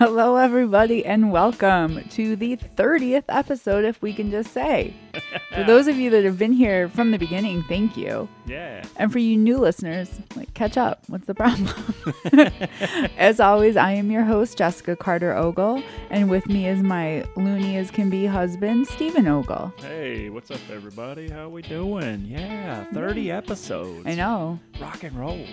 Hello, everybody, and welcome to the 30th episode, if we can just say. For those of you that have been here from the beginning, thank you. Yeah. And for you new listeners, like, catch up. What's the problem? as always, I am your host, Jessica Carter Ogle, and with me is my loony as can be husband, Stephen Ogle. Hey, what's up, everybody? How we doing? Yeah, 30 episodes. I know. Rock and roll.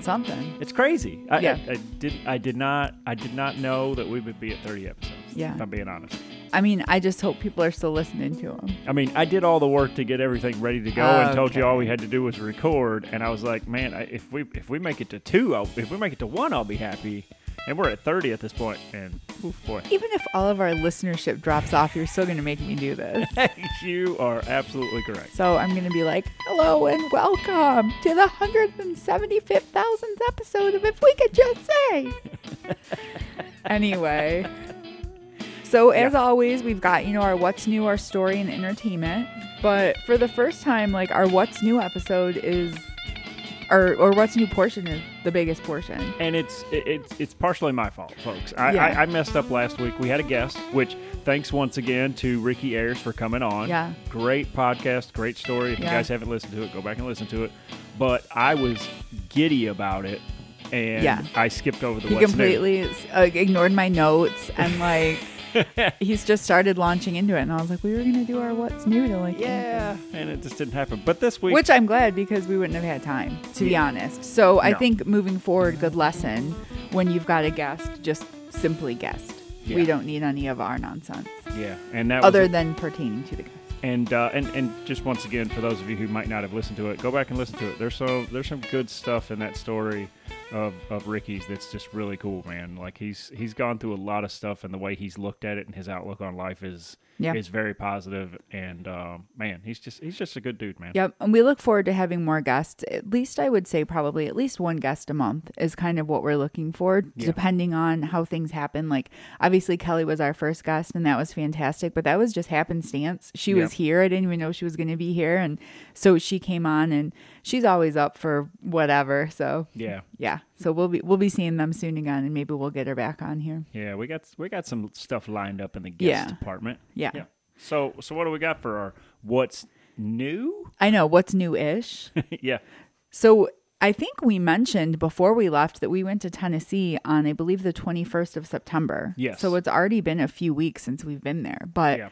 Something. It's crazy. I, Yeah. I, I did. I did not. I did not know that we would be at 30 episodes. Yeah. If I'm being honest. I mean, I just hope people are still listening to them. I mean, I did all the work to get everything ready to go, and oh, told you all we had to do was record. And I was like, man, I, if we if we make it to two, I'll, if we make it to one, I'll be happy. And we're at 30 at this point, and oof, boy, Even if all of our listenership drops off, you're still going to make me do this. you are absolutely correct. So I'm going to be like, hello and welcome to the 175,000th episode of If We Could Just Say. anyway. So as Yeah. always, we've got, you know, our what's new, our story and entertainment. But for the first time, like our what's new episode is or or what's new portion is the biggest portion. and it's it's it's partially my fault, folks. I, Yeah. I, I messed up last week. We had a guest, which thanks once again to Ricky Ayers for coming on. Yeah. great podcast, great story. If Yeah. you guys haven't listened to it, go back and listen to it. But I was giddy about it, and Yeah. I skipped over the He completely uh, ignored my notes and like he's just started launching into it and I was like we were going to do our what's new to like Yeah, and it just didn't happen. But this week, Which I'm glad because we wouldn't have had time, to be honest. So I think moving forward, good lesson when you've got a guest, just simply guest. We don't need any of our nonsense yeah, and that was other a- than pertaining to the guest. and uh, and and just once again for those of you who might not have listened to it, go back and listen to it. There's so there's some good stuff in that story of of Ricky's that's just really cool, man. Like he's he's gone through a lot of stuff, and the way he's looked at it and his outlook on life is Yeah. is very positive. And um, man, he's just he's just a good dude, man. Yep. And we look forward to having more guests. At least I would say probably at least one guest a month is kind of what we're looking for, Yeah. depending on how things happen. Like obviously Kelly was our first guest and that was fantastic, but that was just happenstance. She was here. I didn't even know she was going to be here. And so she came on and she's always up for whatever. So Yeah, yeah. So we'll be, we'll be seeing them soon again and maybe we'll get her back on here. yeah. We got we got some stuff lined up in the guest Yeah. department. Yeah. Yeah. So so what do we got for our what's new? I know what's new ish. yeah. So I think we mentioned before we left that we went to Tennessee on, I believe, the 21st of September. Yes. So it's already been a few weeks since we've been there. But Yeah.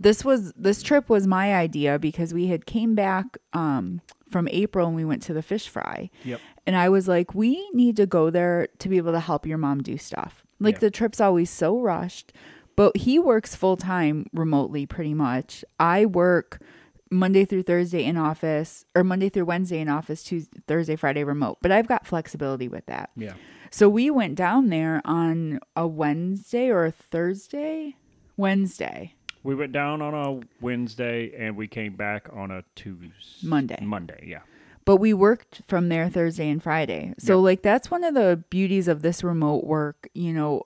This was this trip was my idea because we had came back um, from April and we went to the fish fry. Yep. And I was like, we need to go there to be able to help your mom do stuff. Like Yeah. the trip's always so rushed. But he works full time remotely pretty much. I work Monday through Thursday in office or Monday through Wednesday in office, Tuesday, Thursday, Friday remote. But I've got flexibility with that. Yeah. So we went down there on a Wednesday or a Thursday? Wednesday. We went down on a Wednesday and we came back on a Tuesday. Monday. Monday, yeah. but we worked from there Thursday and Friday. So Yeah. like that's one of the beauties of this remote work, you know,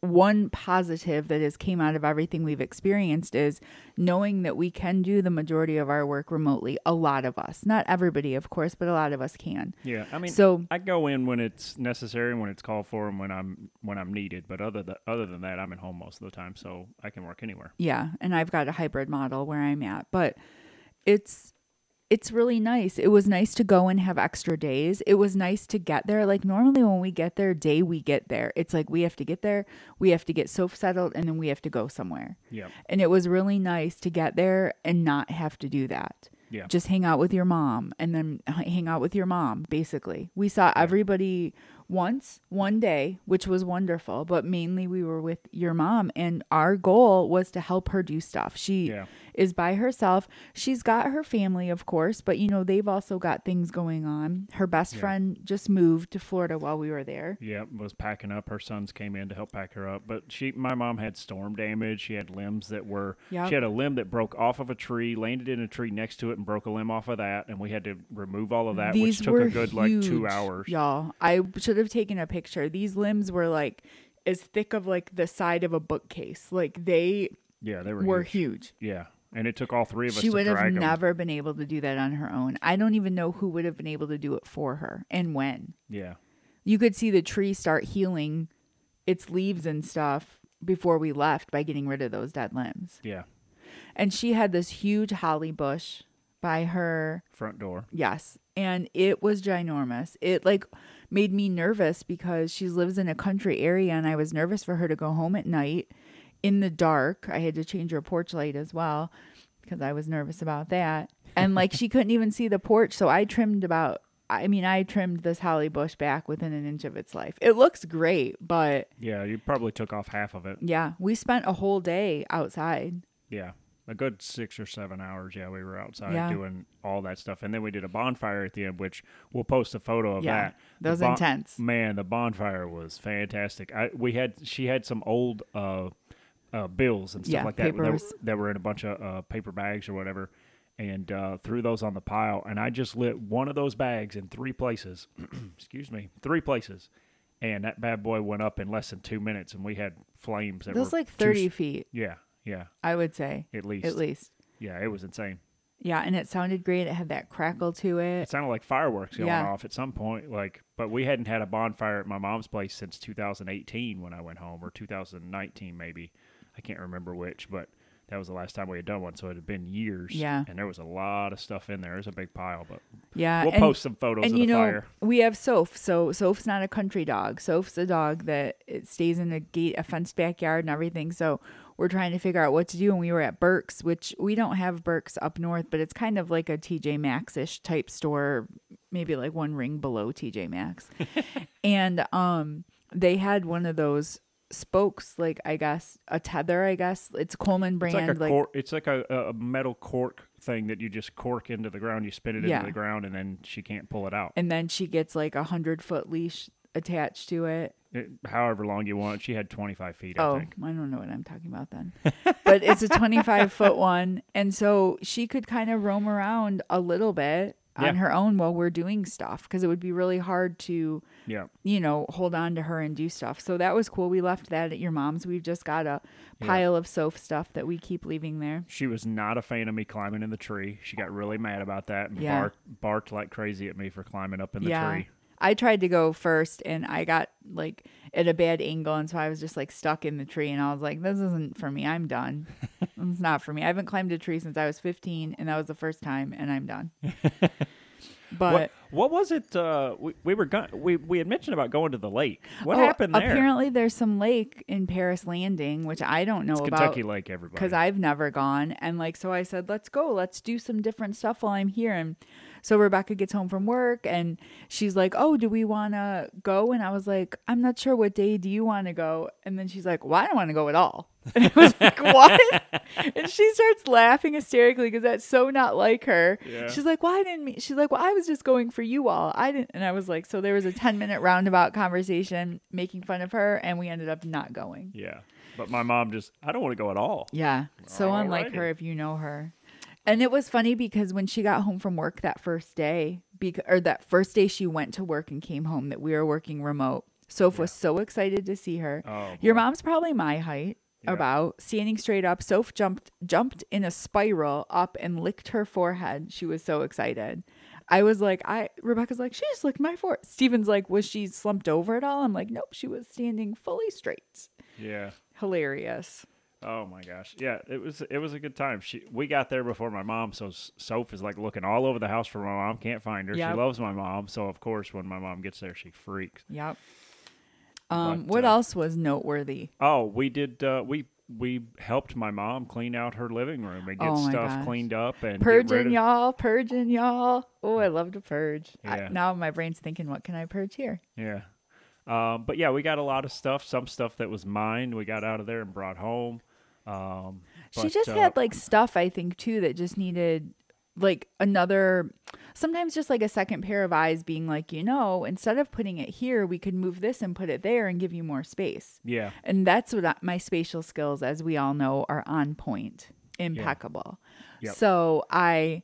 one positive that has came out of everything we've experienced is knowing that we can do the majority of our work remotely. A lot of us, not everybody of course, but a lot of us can. Yeah, I mean, So- I go in when it's necessary when it's called for and when I'm when I'm needed. But other th- other than that, I'm at home most of the time, so I can work anywhere. Yeah, and I've got a hybrid model where I'm at, but it's it's really nice. It was nice to go and have extra days. It was nice to get there. Like normally when we get there, day we get there, it's like we have to get there, we have to get so settled, and then we have to go somewhere. Yeah, And it was really nice to get there and not have to do that. yeah, Just hang out with your mom and then hang out with your mom, basically. We saw everybody once, one day, which was wonderful, but mainly we were with your mom. And our goal was to help her do stuff. She Yeah. is by herself. She's got her family, of course, but you know, they've also got things going on. Her best Yeah. friend just moved to Florida while we were there. yeah. Was packing up. Her sons came in to help pack her up. But she, my mom, had storm damage. She had limbs that were. Yep. She had a limb that broke off of a tree, landed in a tree next to it, and broke a limb off of that. And we had to remove all of that, These which took a good like two hours. Y'all, I should have taken a picture. These limbs were like as thick of like the side of a bookcase. Like they Yeah, they were. were huge. huge. Yeah, and it took all three of us She to would have never been able to do that on her own. I don't even know who would have been able to do it for her and when. Yeah, You could see the tree start healing its leaves and stuff before we left by getting rid of those dead limbs. Yeah. And she had this huge holly bush by her Front door. Yes. And it was ginormous. It like made me nervous because she lives in a country area and I was nervous for her to go home at night in the dark. I had to change her porch light as well because I was nervous about that. And like she couldn't even see the porch, so I trimmed about I mean, I trimmed this holly bush back within an inch of its life. It looks great, but Yeah, you probably took off half of it. yeah, we spent a whole day outside. Yeah. A good six or seven hours. Yeah, we were outside Yeah. doing all that stuff. And then we did a bonfire at the end, which we'll post a photo of Yeah, that. that was The intense. Man, the bonfire was fantastic. I we had she had some old uh uh bills and stuff Yeah, like that that were, that were in a bunch of uh, paper bags or whatever. And uh, threw those on the pile, and I just lit one of those bags in three places. excuse me, three places, and that bad boy went up in less than two minutes, and we had flames that It was like two 30 s- feet, Yeah, yeah, I would say. at least. At least. Yeah, it was insane. Yeah, and it sounded great. It had that crackle to it. It sounded like fireworks going Yeah. off at some point. Like, but we hadn't had a bonfire at my mom's place since 2018 when I went home, or 2019 maybe. I can't remember which, but that was the last time we had done one. So it had been years. Yeah. and there was a lot of stuff in there. It was a big pile, but Yeah, we'll and, post some photos and of you the know fire. we have Soph. So Soph's not a country dog. Soph's a dog that it stays in a gate, a fenced backyard, and everything. So we're trying to figure out what to do. And we were at Burke's, which we don't have Burke's up north, but it's kind of like a TJ Maxx ish type store, maybe like one ring below TJ Maxx. and um, they had one of those spokes, like I guess a tether. I guess it's Coleman brand It's like a cork. It's like a, a metal cork thing that you just cork into the ground. You spin it Yeah. into the ground, and then she can't pull it out. and then she gets like a hundred foot leash attached to it. However long you want. She had 25 feet, I Oh, think. I don't know what I'm talking about then. but it's a 25 foot one. And so she could kind of roam around a little bit Yeah. on her own while we're doing stuff because it would be really hard to, Yeah. you know, hold on to her and do stuff. So that was cool. We left that at your mom's. We've just got a pile of soap stuff that we keep leaving there. She was not a fan of me climbing in the tree. She got really mad about that and Yeah. barked, barked like crazy at me for climbing up in the yeah. tree. I tried to go first and I got like at a bad angle. And so I was just like stuck in the tree. And I was like, this isn't for me. I'm done. it's not for me. I haven't climbed a tree since I was 15. And that was the first time. And I'm done. but. What, what was it? Uh, we, we were go- we we had mentioned about going to the lake. What oh, happened there? Apparently, there's some lake in Paris Landing, which I don't know it's about. Kentucky Lake, everybody. because I've never gone. And like, so I said, let's go, let's do some different stuff while I'm here. And so Rebecca gets home from work and she's like, oh, do we want to go? And I was like, I'm not sure what day do you want to go? And then she's like, well, I don't want to go at all. And I was like, what? and she starts laughing hysterically because that's so not like her. Yeah. She's like, why didn't me? She's like, well, I was just going for you all. I didn't. And I was like, so there was a 10 minute roundabout conversation making fun of her and we ended up not going. yeah, but my mom just I don't want to go at all. Yeah. So unlike her if you know her. And it was funny because when she got home from work that first day, bec- or that first day she went to work and came home, that we were working remote. Soph was so excited to see her. Oh, Your boy. mom's probably my height, Yeah. about standing straight up. Soph jumped jumped in a spiral up and licked her forehead. She was so excited. I was like, I Rebecca's like, she just licked my forehead. Steven's like, was she slumped over at all? I'm like, nope, she was standing fully straight. Yeah. Hilarious. Oh my gosh. Yeah, it was it was a good time. She we got there before my mom, so Soph is like looking all over the house for my mom. Can't find her. Yep. She loves my mom, so of course when my mom gets there, she freaks. Yep. Um, But, what uh, else was noteworthy? Oh, we did. Uh, we we helped my mom clean out her living room and get Oh stuff gosh. cleaned up and Purging of, y'all, purging y'all. Oh, I love to purge. I- Yeah. now my brain's thinking, what can I purge here? Yeah. Um, but yeah, we got a lot of stuff. Some stuff that was mine, we got out of there and brought home. Um, she but, just uh, had like stuff I think too that just needed like another sometimes just like a second pair of eyes being like, you know, instead of putting it here, we could move this and put it there and give you more space. Yeah. And that's what I, my spatial skills as we all know are on point, impeccable. Yep. So I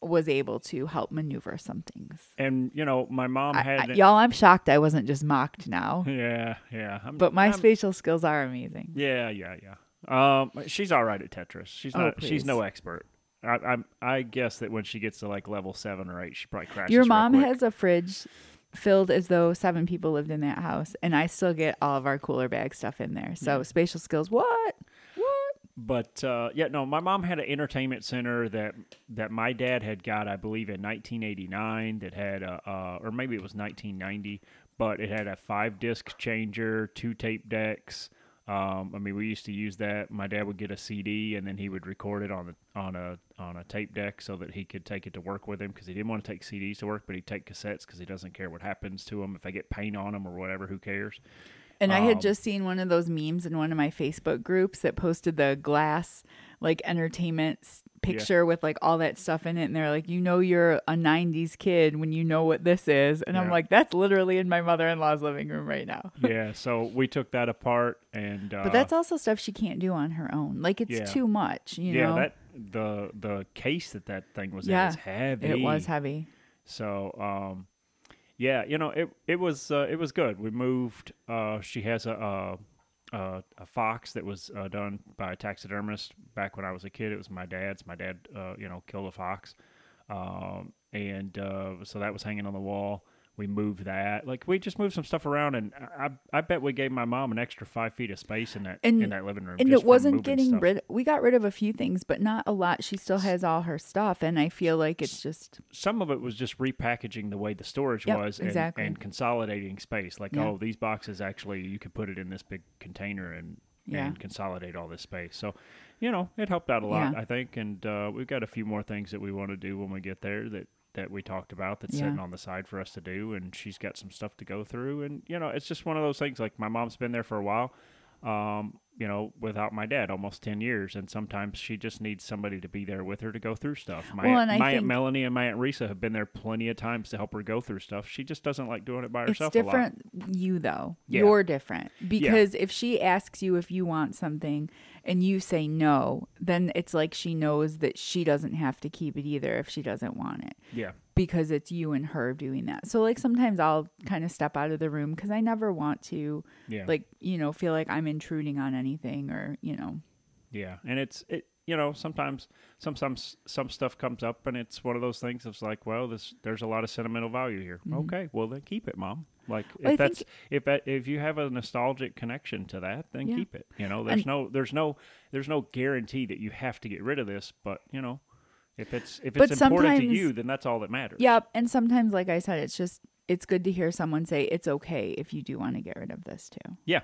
was able to help maneuver some things. And you know, my mom I- had I- y'all, I'm shocked I wasn't just mocked now. Yeah, yeah. I'm, But my I'm- spatial skills are amazing. Yeah, yeah, yeah. Um, she's all right at Tetris. She's Oh, not. she's no expert. I, I I guess that when she gets to like level seven or eight, she probably crashes. Your mom has a fridge filled as though seven people lived in that house, and I still get all of our cooler bag stuff in there. So spatial skills, what? What? But uh, yeah, no, my mom had an entertainment center that that my dad had got, I believe, in 1989. That had a, uh, or maybe it was 1990, but it had a five disc changer, two tape decks. Um, I mean, we used to use that. My dad would get a CD and then he would record it on a on a on a tape deck so that he could take it to work with him because he didn't want to take CDs to work, but he'd take cassettes because he doesn't care what happens to them if they get paint on them or whatever. Who cares? And I had Um, just seen one of those memes in one of my Facebook groups that posted the glass like entertainment picture with like all that stuff in it, and they're like, "You know, you're a '90s kid when you know what this is," and I'm like, "That's literally in my mother-in-law's living room right now." yeah, so we took that apart and. Uh, But that's also stuff she can't do on her own. Like it's Yeah. too much, you know yeah, know. that the the case that that thing was Yeah, in is heavy. it was heavy. So, um, yeah, you know, it it was uh, it was good. We moved. Uh, she has a a, a, a fox that was uh, done by a taxidermist back when I was a kid. It was my dad's. My dad, uh, you know, killed a fox, um, and uh, so that was hanging on the wall. We moved that. Like we just moved some stuff around, and I I bet we gave my mom an extra five feet of space in that And- in that living room. And it wasn't getting stuff. rid. We got rid of a few things, but not a lot. She still has all her stuff, and I feel like it's just some of it was just repackaging the way the storage Yep, was and, exactly. and consolidating space. Like, Yeah. oh, these boxes actually you could put it in this big container and Yeah. and consolidate all this space. So, you know, it helped out a lot, Yeah. I think. And uh, we've got a few more things that we want to do when we get there that that we talked about that's Yeah. sitting on the side for us to do. And she's got some stuff to go through. And you know, it's just one of those things. Like my mom's been there for a while. Um, you know, without my dad, almost ten years, and sometimes she just needs somebody to be there with her to go through stuff. My, Well, aunt, my aunt Melanie and my aunt Risa have been there plenty of times to help her go through stuff. She just doesn't like doing it by it's herself. lot. different. You though, Yeah. you're different because if she asks you if you want something and you say no, then it's like she knows that she doesn't have to keep it either if she doesn't want it. Yeah, because it's you and her doing that. So like sometimes I'll kind of step out of the room because I never want to yeah, like you know feel like I'm intruding on anything or you know yeah. And it's it. You know, sometimes, sometimes some stuff comes up, and it's one of those things. It's like, well, this there's a lot of sentimental value here. Okay, well then keep it, mom. Like Mm-hmm. Well, if that's if that, if you have a nostalgic connection to that, then Yeah. keep it. You know, there's And- no there's no there's no guarantee that you have to get rid of this, but you know, if it's if But it's important to you, then that's all that matters. Yep. And sometimes, like I said, it's just it's good to hear someone say it's okay if you do want to get rid of this too. Yeah.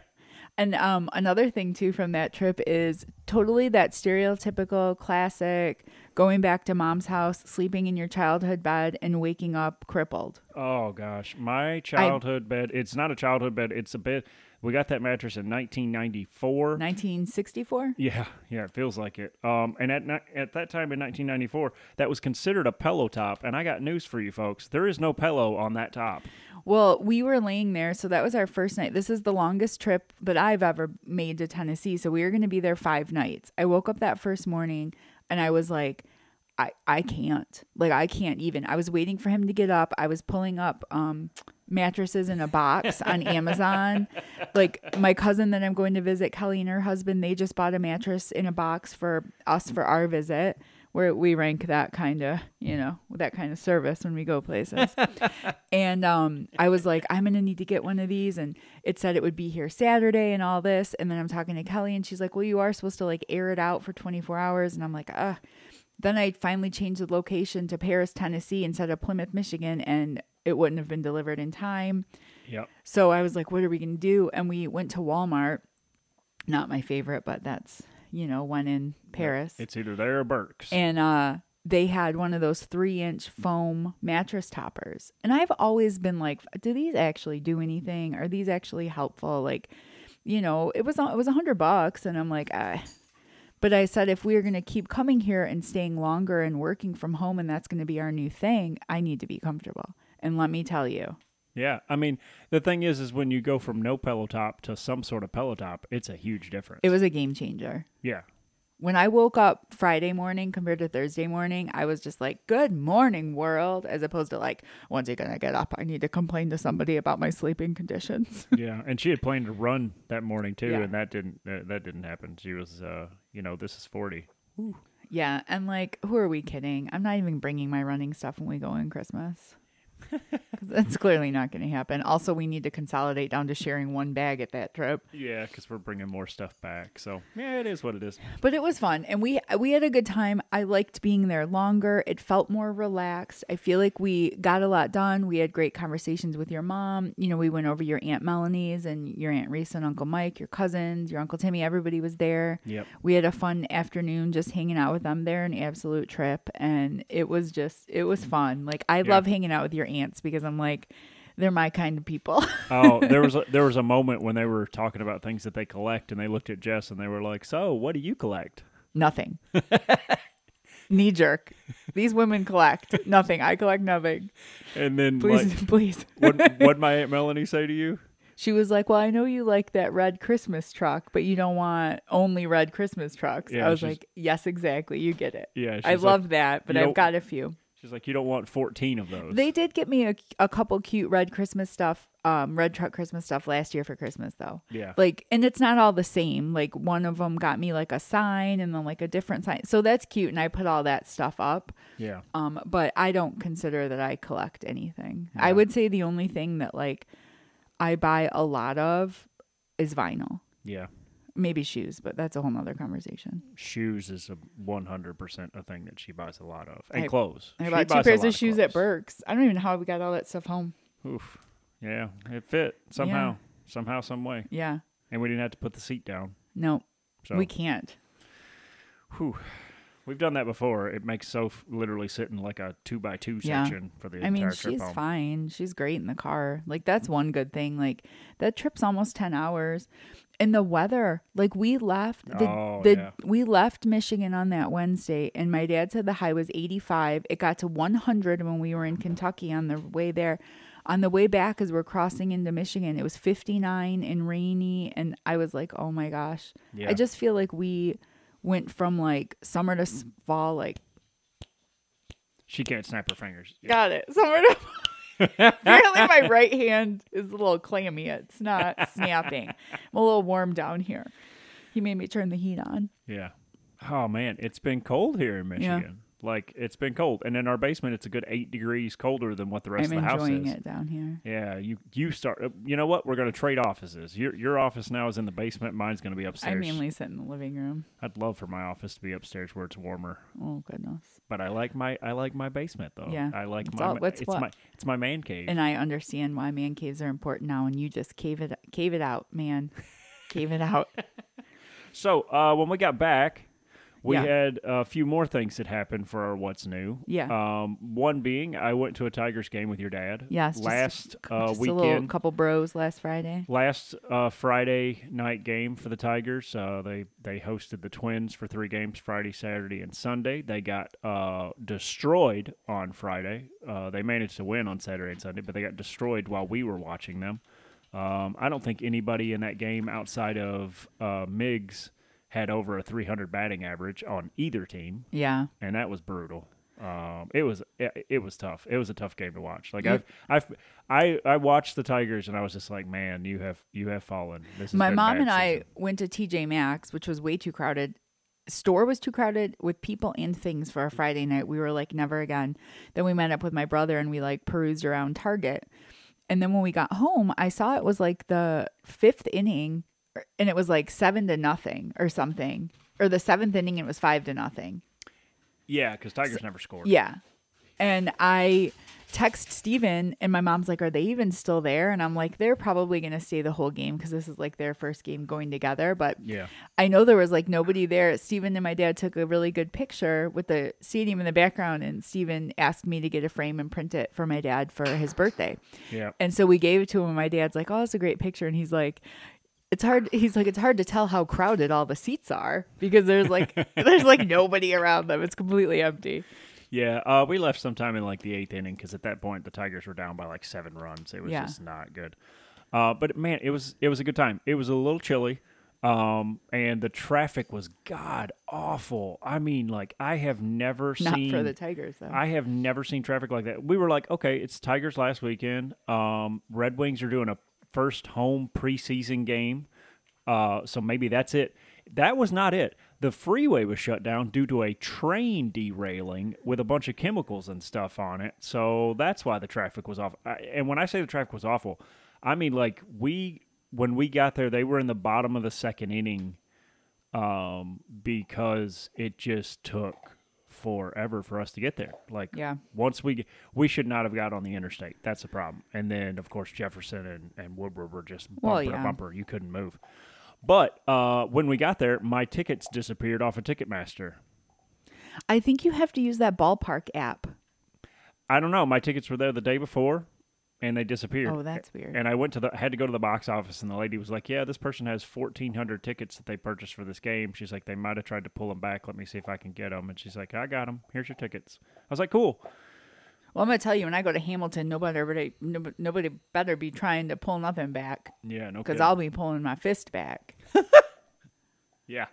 And um, another thing too from that trip is totally that stereotypical classic going back to mom's house, sleeping in your childhood bed, and waking up crippled. Oh gosh, my childhood bed. It's not a childhood bed. It's a bed. We got that mattress in 1994. 1964. Yeah, yeah, it feels like it. Um, and at at that time in 1994, that was considered a pillow top. And I got news for you folks: there is no pillow on that top. Well, we were laying there, so that was our first night. This is the longest trip that I've ever made to Tennessee. So we were going to be there five nights. I woke up that first morning and I was like, I, I can't. Like, I can't even. I was waiting for him to get up. I was pulling up um, mattresses in a box on Amazon. Like, my cousin that I'm going to visit, Kelly and her husband, they just bought a mattress in a box for us for our visit. Where we rank that kind of, you know, that kind of service when we go places. And um, I was like, I'm gonna need to get one of these. And it said it would be here Saturday and all this. And then I'm talking to Kelly, and she's like, Well, you are supposed to like air it out for 24 hours. And I'm like, Ugh. Then I finally changed the location to Paris, Tennessee, instead of Plymouth, Michigan, and it wouldn't have been delivered in time. Yep. So I was like, What are we gonna do? And we went to Walmart. Not my favorite, but that's you know one in Paris It's either there or Burke's. and uh they had one of those three inch foam mattress toppers and i've always been like do these actually do anything are these actually helpful like you know it was it was a hundred bucks and i'm like ah. But i said if we're going to keep coming here and staying longer and working from home and that's going to be our new thing i need to be comfortable. And let me tell you. Yeah, I mean, the thing is, is when you go from no pillow top to some sort of pillow top, it's a huge difference. it was a game changer. Yeah, when I woke up Friday morning compared to Thursday morning, I was just like, good morning, world, as opposed to like, when's he going to get up? I need to complain to somebody about my sleeping conditions. yeah, and she had planned to run that morning too, Yeah. and that didn't uh, that didn't happen. She was, uh, you know, this is forty. yeah. And like, who are we kidding? I'm not even bringing my running stuff when we go in Christmas. that's clearly not going to happen. Also, we need to consolidate down to sharing one bag at that trip. Yeah, because we're bringing more stuff back. So yeah, it is what it is. But it was fun, and we we had a good time. I liked being there longer. It felt more relaxed. I feel like we got a lot done. We had great conversations with your mom. You know, we went over your aunt Melanie's and your aunt Reese and Uncle Mike, your cousins, your Uncle Timmy. Everybody was there. Yep. We had a fun afternoon just hanging out with them there, an absolute trip, and it was just it was fun. Like I Yeah. love hanging out with your because I'm like. They're my kind of people. Oh, there was a, there was a moment when they were talking about things that they collect, and they looked at Jess and they were like, "So, what do you collect?" nothing. Knee jerk. These women collect nothing. I collect nothing. And then, Please, like, please. what what my aunt Melanie say to you? She was like, "Well, I know you like that red Christmas truck, but you don't want only red Christmas trucks." Yeah, I was like, "Yes, exactly. You get it. Yeah, I she's like, love that, but I've got a few." She's like, "You don't want fourteen of those." They did get me a, a couple cute red Christmas stuff, um, red truck Christmas stuff last year for Christmas though. yeah, Like, and it's not all the same. Like, one of them got me like a sign and then like a different sign. So that's cute, and I put all that stuff up. yeah, Um, but I don't consider that I collect anything. I would say the only thing that like I buy a lot of is vinyl. yeah. Maybe shoes, but that's a whole nother conversation. Shoes is a one hundred percent a thing that she buys a lot of, and I- clothes. I She bought two pairs of shoes at clothes. Burke's. I don't even know how we got all that stuff home. Oof. Yeah, it fit somehow, somehow, some way, Yeah. and we didn't have to put the seat down. No, So we can't. Whew. We've done that before. It makes Soph literally sit in like a two by two Yeah. section for the I entire mean, she's home. fine. She's great in the car. Like that's one good thing. Like that trip's almost 10 hours. And the weather, like we left the, Oh, the yeah. we left Michigan on that Wednesday and my dad said the high was 85. It got to 100 when we were in Kentucky on the way there. On the way back as we're crossing into Michigan, it was 59 and rainy and I was like, "Oh my gosh." Yeah. I just feel like we went from like summer to fall like She can't snap her fingers. Yeah. Got it. summer to. Apparently, my right hand is a little clammy. It's not snapping. I'm a little warm down here. He made me turn the heat on. Yeah. Oh man, it's been cold here in. Michigan. Like it's been cold, and in our basement, it's a good eight degrees colder than what the rest I'm of the house is. enjoying is. it down here. Yeah, you you start. uh, You know what? We're gonna trade offices. Your your office now is in the basement. Mine's gonna be upstairs. I mainly sit in the living room. I'd love for my office to be upstairs where it's warmer. Oh goodness. But I like my I like my basement though. Yeah. I like It's my all- it's what? my it's my man cave. And I understand why man caves are important now. And you just cave it, cave it out, man. cave it out. so uh, when we got back, we Yeah. had a few more things that happened for our what's new. Yeah. Um, one being I went to a Tigers game with your dad. Yes. just- Last uh, just a little weekend. couple bros last Friday. Last uh, Friday night game for the Tigers, uh, they they hosted the Twins for three games: Friday, Saturday, and Sunday. They got uh, destroyed on Friday. Uh, they managed to win on Saturday and Sunday, but they got destroyed while we were watching them. Um, I don't think anybody in that game outside of uh, Miggs had over a 300 batting average on either team, Yeah. and that was brutal. Um, it was it, it was tough. It was a tough game to watch. Like I've I've I I watched the Tigers and I was just like, man, you have you have fallen. My mom and I went to TJ Maxx, which was way too crowded. Store was too crowded with people and things for a Friday night. We were like, never again. Then we met up with my brother and we like perused around Target. And then when we got home, I saw it was like the fifth inning and it was like seven to nothing or something. Or the seventh inning and it was five to nothing. yeah, because Tigers never scored. Yeah. And I text Steven and my mom's like, Are they even still there? And I'm like, They're probably going to stay the whole game because this is like their first game going together. But Yeah. I know there was like nobody there. Steven and my dad took a really good picture with the stadium in the background. And Steven asked me to get a frame and print it for my dad for his birthday. Yeah. And so we gave it to him. And my dad's like, Oh, it's a great picture. And he's like, it's hard he's like it's hard to tell how crowded all the seats are because there's like there's like nobody around them it's completely empty Yeah, uh, we left sometime in like the eighth inning because at that point the Tigers were down by like seven runs. It was Yeah. just not good. Uh, but man, it was it was a good time. It was a little chilly, um, and the traffic was god awful. I mean, like I have never not seen for the tigers though I have never seen traffic like that. We were like, okay, it's Tigers last weekend. Um, Red Wings are doing a first home preseason game, uh, so maybe that's it. That was not it. the freeway was shut down due to a train derailing with a bunch of chemicals and stuff on it. So that's why the traffic was off. And when I say the traffic was awful, I mean like we when we got there, they were in the bottom of the second inning um, because it just took forever for us to get there. Like Yeah. once we we should not have got on the interstate. That's the problem. And then of course Jefferson and, and Woodward were just bumper Well, to bumper. You couldn't move. But uh, when we got there, my tickets disappeared off of Ticketmaster. I think you have to use that ballpark app. I don't know. My tickets were there the day before, and they disappeared. Oh, that's weird. And I went to the I had to go to the box office, and the lady was like, "Yeah, this person has fourteen hundred tickets that they purchased for this game." She's like, "They might have tried to pull them back. Let me see if I can get them." And she's like, "I got them. Here's your tickets." I was like, "Cool." Well, I'm gonna tell you, when I go to Hamilton, nobody, nobody, nobody, nobody better be trying to pull nothing back Yeah, no because. I'll be pulling my fist back. Yeah.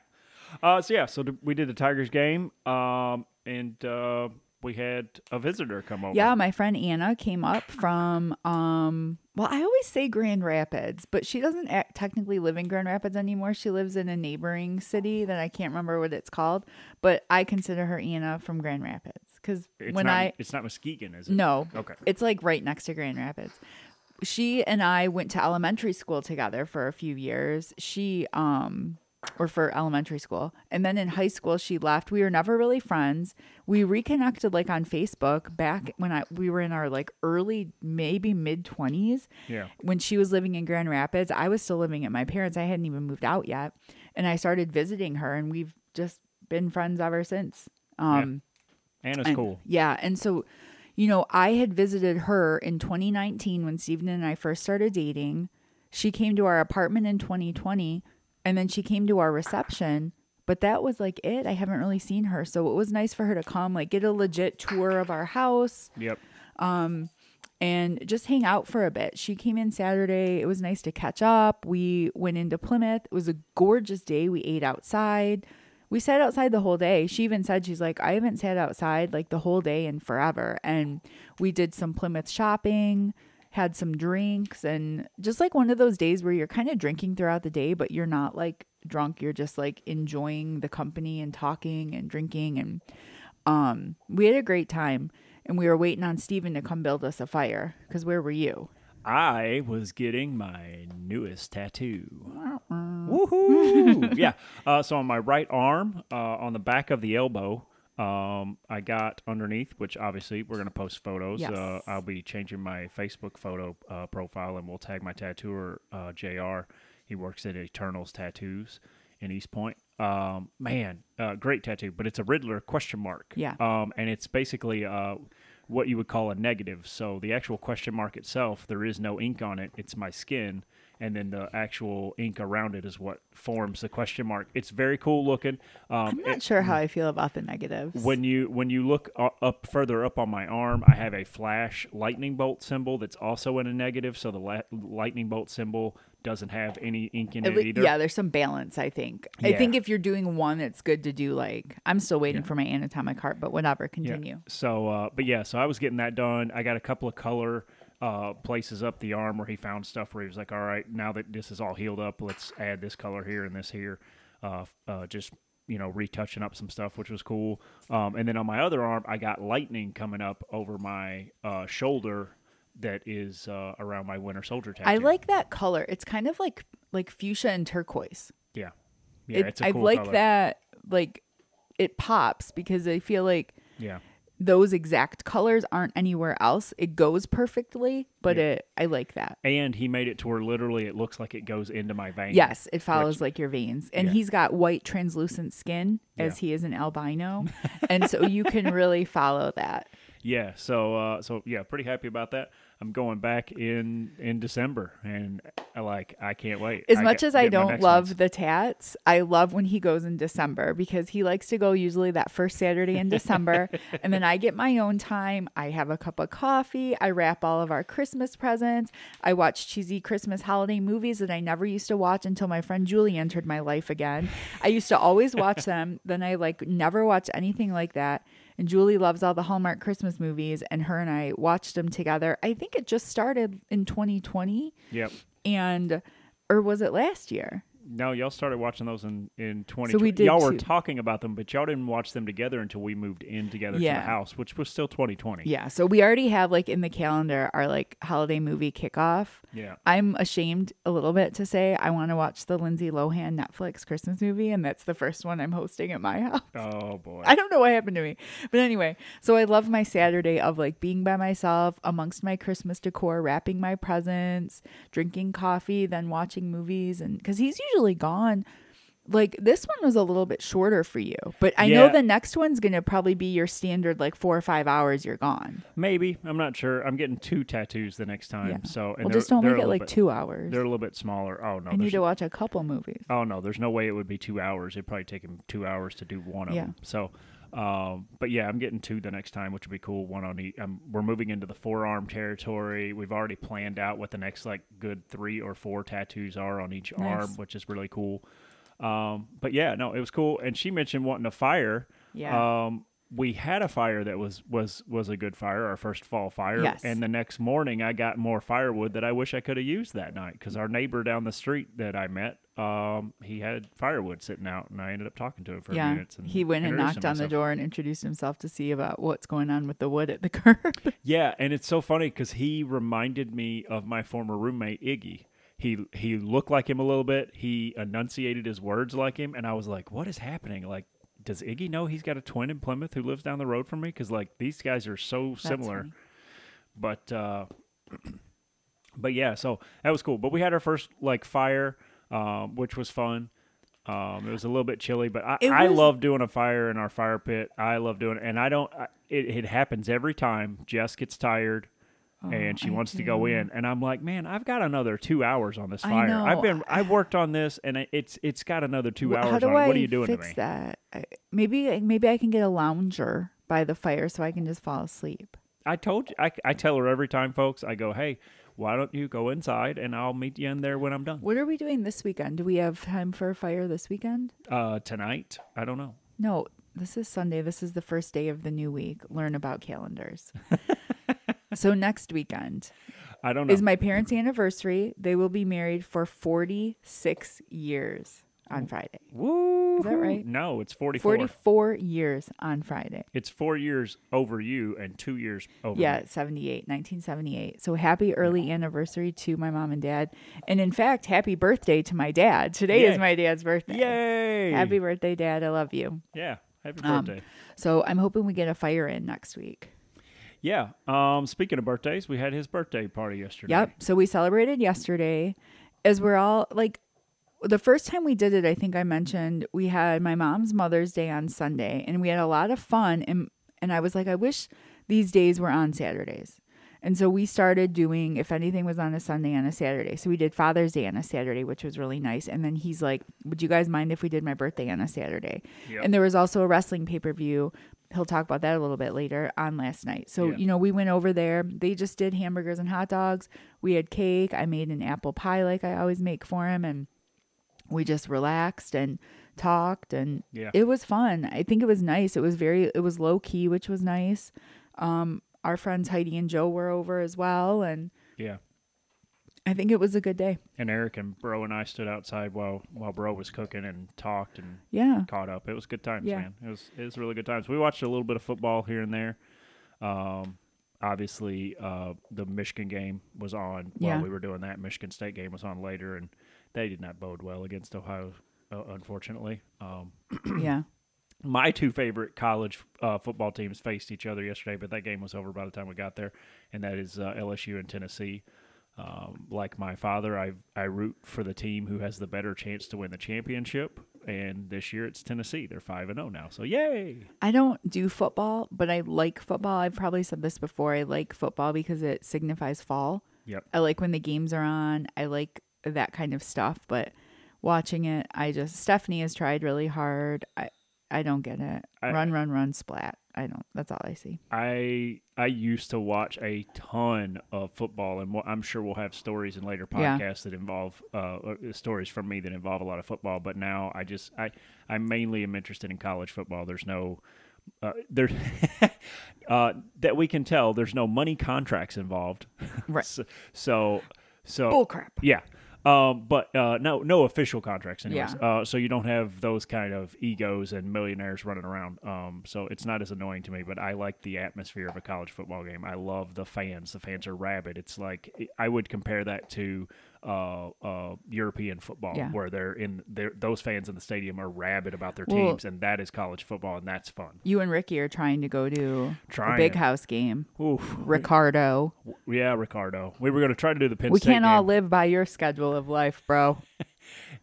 Uh, so yeah, so we did the Tigers game, um, and uh, we had a visitor come over. Yeah, my friend Anna came up from um well, I always say Grand Rapids, but she doesn't act, technically live in Grand Rapids anymore. She lives in a neighboring city that I can't remember what it's called, but I consider her Anna from Grand Rapids cuz when not, I it's not Muskegon, is it? No. Okay. It's like right next to Grand Rapids. She and I went to elementary school together for a few years. She um or for elementary school. And then in high school she left. We were never really friends. We reconnected like on Facebook back when I we were in our like early maybe mid 20s Yeah. when she was living in Grand Rapids, I was still living at my parents. I hadn't even moved out yet. And I started visiting her and we've just been friends ever since. Um Anna's and- cool. Yeah. And so, you know, I had visited her in 2019 when Steven and I first started dating. She came to our apartment in 2020 and then she came to our reception. But that was like it. I haven't really seen her. So it was nice for her to come, like get a legit tour of our house Yep. Um, and just hang out for a bit. She came in Saturday. It was nice to catch up. We went into Plymouth. It was a gorgeous day. We ate outside. We sat outside the whole day. She even said she's like, I haven't sat outside like the whole day in forever. And we did some Plymouth shopping, had some drinks, and just like one of those days where you're kind of drinking throughout the day, but you're not like drunk. You're just like enjoying the company and talking and drinking and um, we had a great time, and we were waiting on Steven to come build us a fire. Because where were you? I was getting my newest tattoo. Woohoo! yeah. Uh, so on my right arm, uh, on the back of the elbow, um, I got underneath, which obviously we're going to post photos. Yes. Uh, I'll be changing my Facebook photo uh, profile and we'll tag my tattooer, uh, JR. He works at Eternals Tattoos in Eastpointe. Um, man, uh, great tattoo, but it's a Riddler question mark. Yeah. Um, and it's basically uh, what you would call a negative. So the actual question mark itself, there is no ink on it. It's my skin, and then the actual ink around it is what forms the question mark. It's very cool looking. Um, I'm not it- sure how I feel about the negatives. when you when you look up further up on my arm, I have a flash lightning bolt symbol that's also in a negative. So the la- lightning bolt symbol doesn't have any ink in At it either. yeah, there's some balance. I think. I think if you're doing one, it's good to do like. I'm still waiting Yeah. for my anatomic heart, but whatever. Yeah. Continue. So, uh, but yeah, so I was getting that done. I got a couple of color uh, places up the arm where he found stuff where he was like, "All right, now that this is all healed up, let's add this color here and this here." Uh, uh, just you know, retouching up some stuff, which was cool. Um, and then on my other arm, I got lightning coming up over my uh, shoulder that is uh, around my Winter Soldier tattoo. I like that color. It's kind of like like fuchsia and turquoise. yeah, yeah, It- it's a I cool like color. that. Like it pops because I feel like Yeah, those exact colors aren't anywhere else. It goes perfectly, but Yeah. it I like that. and he made it to where literally it looks like it goes into my vein. Yes, it follows Which- like your veins. And Yeah. he's got white translucent skin as Yeah. he is an albino. and so you can really follow that. Yeah, so uh, so yeah, pretty happy about that. I'm going back in in December, and I like I can't wait. As I much get- as I don't love ones. the tats, I love when he goes in December because he likes to go usually that first Saturday in December. and then I get my own time. I have a cup of coffee. I wrap all of our Christmas presents. I watch cheesy Christmas holiday movies that I never used to watch until my friend Julie entered my life again. I used to always watch them. Then I like never watch anything like that. And Julie loves all the Hallmark Christmas movies, and her and I watched them together. I think it just started in 2020 Yep, and or was it last year? No, y'all started watching those in in twenty. So we did Y'all were talking about them, but y'all didn't watch them together until we moved in together to the house, which was still twenty twenty. Yeah, so we already have like in the calendar our like holiday movie kickoff. Yeah. I'm ashamed a little bit to say I want to watch the Lindsay Lohan Netflix Christmas movie, and that's the first one I'm hosting at my house. Oh boy. I don't know what happened to me. But anyway, so I love my Saturday of like being by myself amongst my Christmas decor, wrapping my presents, drinking coffee, then watching movies. And because he's usually gone. Like this one was a little bit shorter for you, but I know the next one's going to probably be your standard like four or five hours you're gone. Maybe I'm not sure. I'm getting two tattoos the next time. Yeah. So and well, just don't make it like bit- two hours. They're a little bit smaller. Oh no. I need to watch a couple movies. Oh no, there's no way it would be two hours. It'd probably take him two hours to do one of Yeah. them. So, um, but yeah, I'm getting two the next time, which would be cool. One on each. Um, we're moving into the forearm territory. We've already planned out what the next like good three or four tattoos are on each Nice. arm, which is really cool. Um, but yeah, no, it was cool. And she mentioned wanting a fire. Yeah. Um, we had a fire that was was was a good fire, our first fall fire. Yes. And the next morning, I got more firewood that I wish I could have used that night because our neighbor down the street that I met, um, he had firewood sitting out, and I ended up talking to him for a yeah. minute. And He went and knocked on the door and introduced himself to see about what's going on with the wood at the curb. Yeah, and it's so funny because he reminded me of my former roommate Iggy. He he looked like him a little bit. He enunciated his words like him, and I was like, "What is happening? Like, does Iggy know he's got a twin in Plymouth who lives down the road from me? Because like these guys are so That's similar." funny. But uh, but yeah, so that was cool. But we had our first like fire, um, which was fun. Um, it was a little bit chilly, but I, It I love doing a fire in our fire pit. I love doing it, and I don't. I, it, it happens every time. Jess gets tired, and she Oh, I wants to go in, and I'm like, man, I've got another two hours on this fire. I've been, I've worked on this, and it's it's got another two Wh- hours How do on I it. What are you doing fix to me? that? I, maybe maybe I can get a lounger by the fire so I can just fall asleep. I told you, I, I tell her every time, folks. I go, hey, why don't you go inside, and I'll meet you in there when I'm done. What are we doing this weekend? Do we have time for a fire this weekend? Uh, tonight, I don't know. No, this is Sunday. This is the first day of the new week. Learn about calendars. so next weekend I don't know. is my parents' anniversary. They will be married for 46 years on Friday. Woo! Is that right? No, it's 44. 44 years on Friday. It's four years over you and two years over Yeah, me. 78, 1978. So happy early anniversary to my mom and dad. And in fact, happy birthday to my dad. Today Yay. is my dad's birthday. Yay! Happy birthday, dad. I love you. Yeah, happy Um, birthday. So I'm hoping we get a fire in next week. Yeah. Um, speaking of birthdays, we had his birthday party yesterday. Yep. So we celebrated yesterday as we're all like the first time we did it, I think I mentioned we had my mom's Mother's Day on Sunday and we had a lot of fun and and I was like I wish these days were on Saturdays. And so we started doing if anything was on a Sunday on a Saturday. So we did Father's Day on a Saturday, which was really nice. And then he's like, "Would you guys mind if we did my birthday on a Saturday?" Yep. And there was also a wrestling pay-per-view. He'll talk about that a little bit later on last night. So, Yeah. you know, we went over there. They just did hamburgers and hot dogs. We had cake. I made an apple pie like I always make for him and we just relaxed and talked and Yeah. it was fun. I think it was nice. It was very it was low key, which was nice. Um our friends Heidi and Joe were over as well and Yeah. I think it was a good day. And Eric and Bro and I stood outside while while Bro was cooking and talked and Yeah. caught up. It was good times, Yeah. man. It was it was really good times. We watched a little bit of football here and there. Um, obviously, uh, the Michigan game was on while Yeah. we were doing that. Michigan State game was on later, and they did not bode well against Ohio, uh, unfortunately. Um, yeah. my two favorite college uh, football teams faced each other yesterday, but that game was over by the time we got there, and that is uh, LSU and Tennessee. Um, like my father, I I root for the team who has the better chance to win the championship, and this year it's Tennessee. They're five and zero now, so yay! I don't do football, but I like football. I've probably said this before. I like football because it signifies fall. Yep. I like when the games are on. I like that kind of stuff, but watching it, I just Stephanie has tried really hard. I I don't get it. I- run, run, run, splat. I don't. That's all I see. I I used to watch a ton of football, and I'm sure we'll have stories in later Yeah. podcasts that involve uh, uh, stories from me that involve a lot of football. But now I just I I mainly am interested in college football. There's no uh, there uh, that we can tell. There's no money contracts involved. Right. so so, so Bull crap. yeah. Um, but uh, no, no official contracts, anyways. Yeah. Uh, so you don't have those kind of egos and millionaires running around. Um, so it's not as annoying to me. But I like the atmosphere of a college football game. I love the fans. The fans are rabid. It's like I would compare that to uh, uh, European football, Yeah. where they're in they're, those fans in the stadium are rabid about their Well- teams, and that is college football, and that's fun. You and Ricky are trying to go to a big house game. Oof. Ricardo. Yeah, Ricardo. We were going to try to do the Penn State. We State can't all game. live by your schedule of life, bro.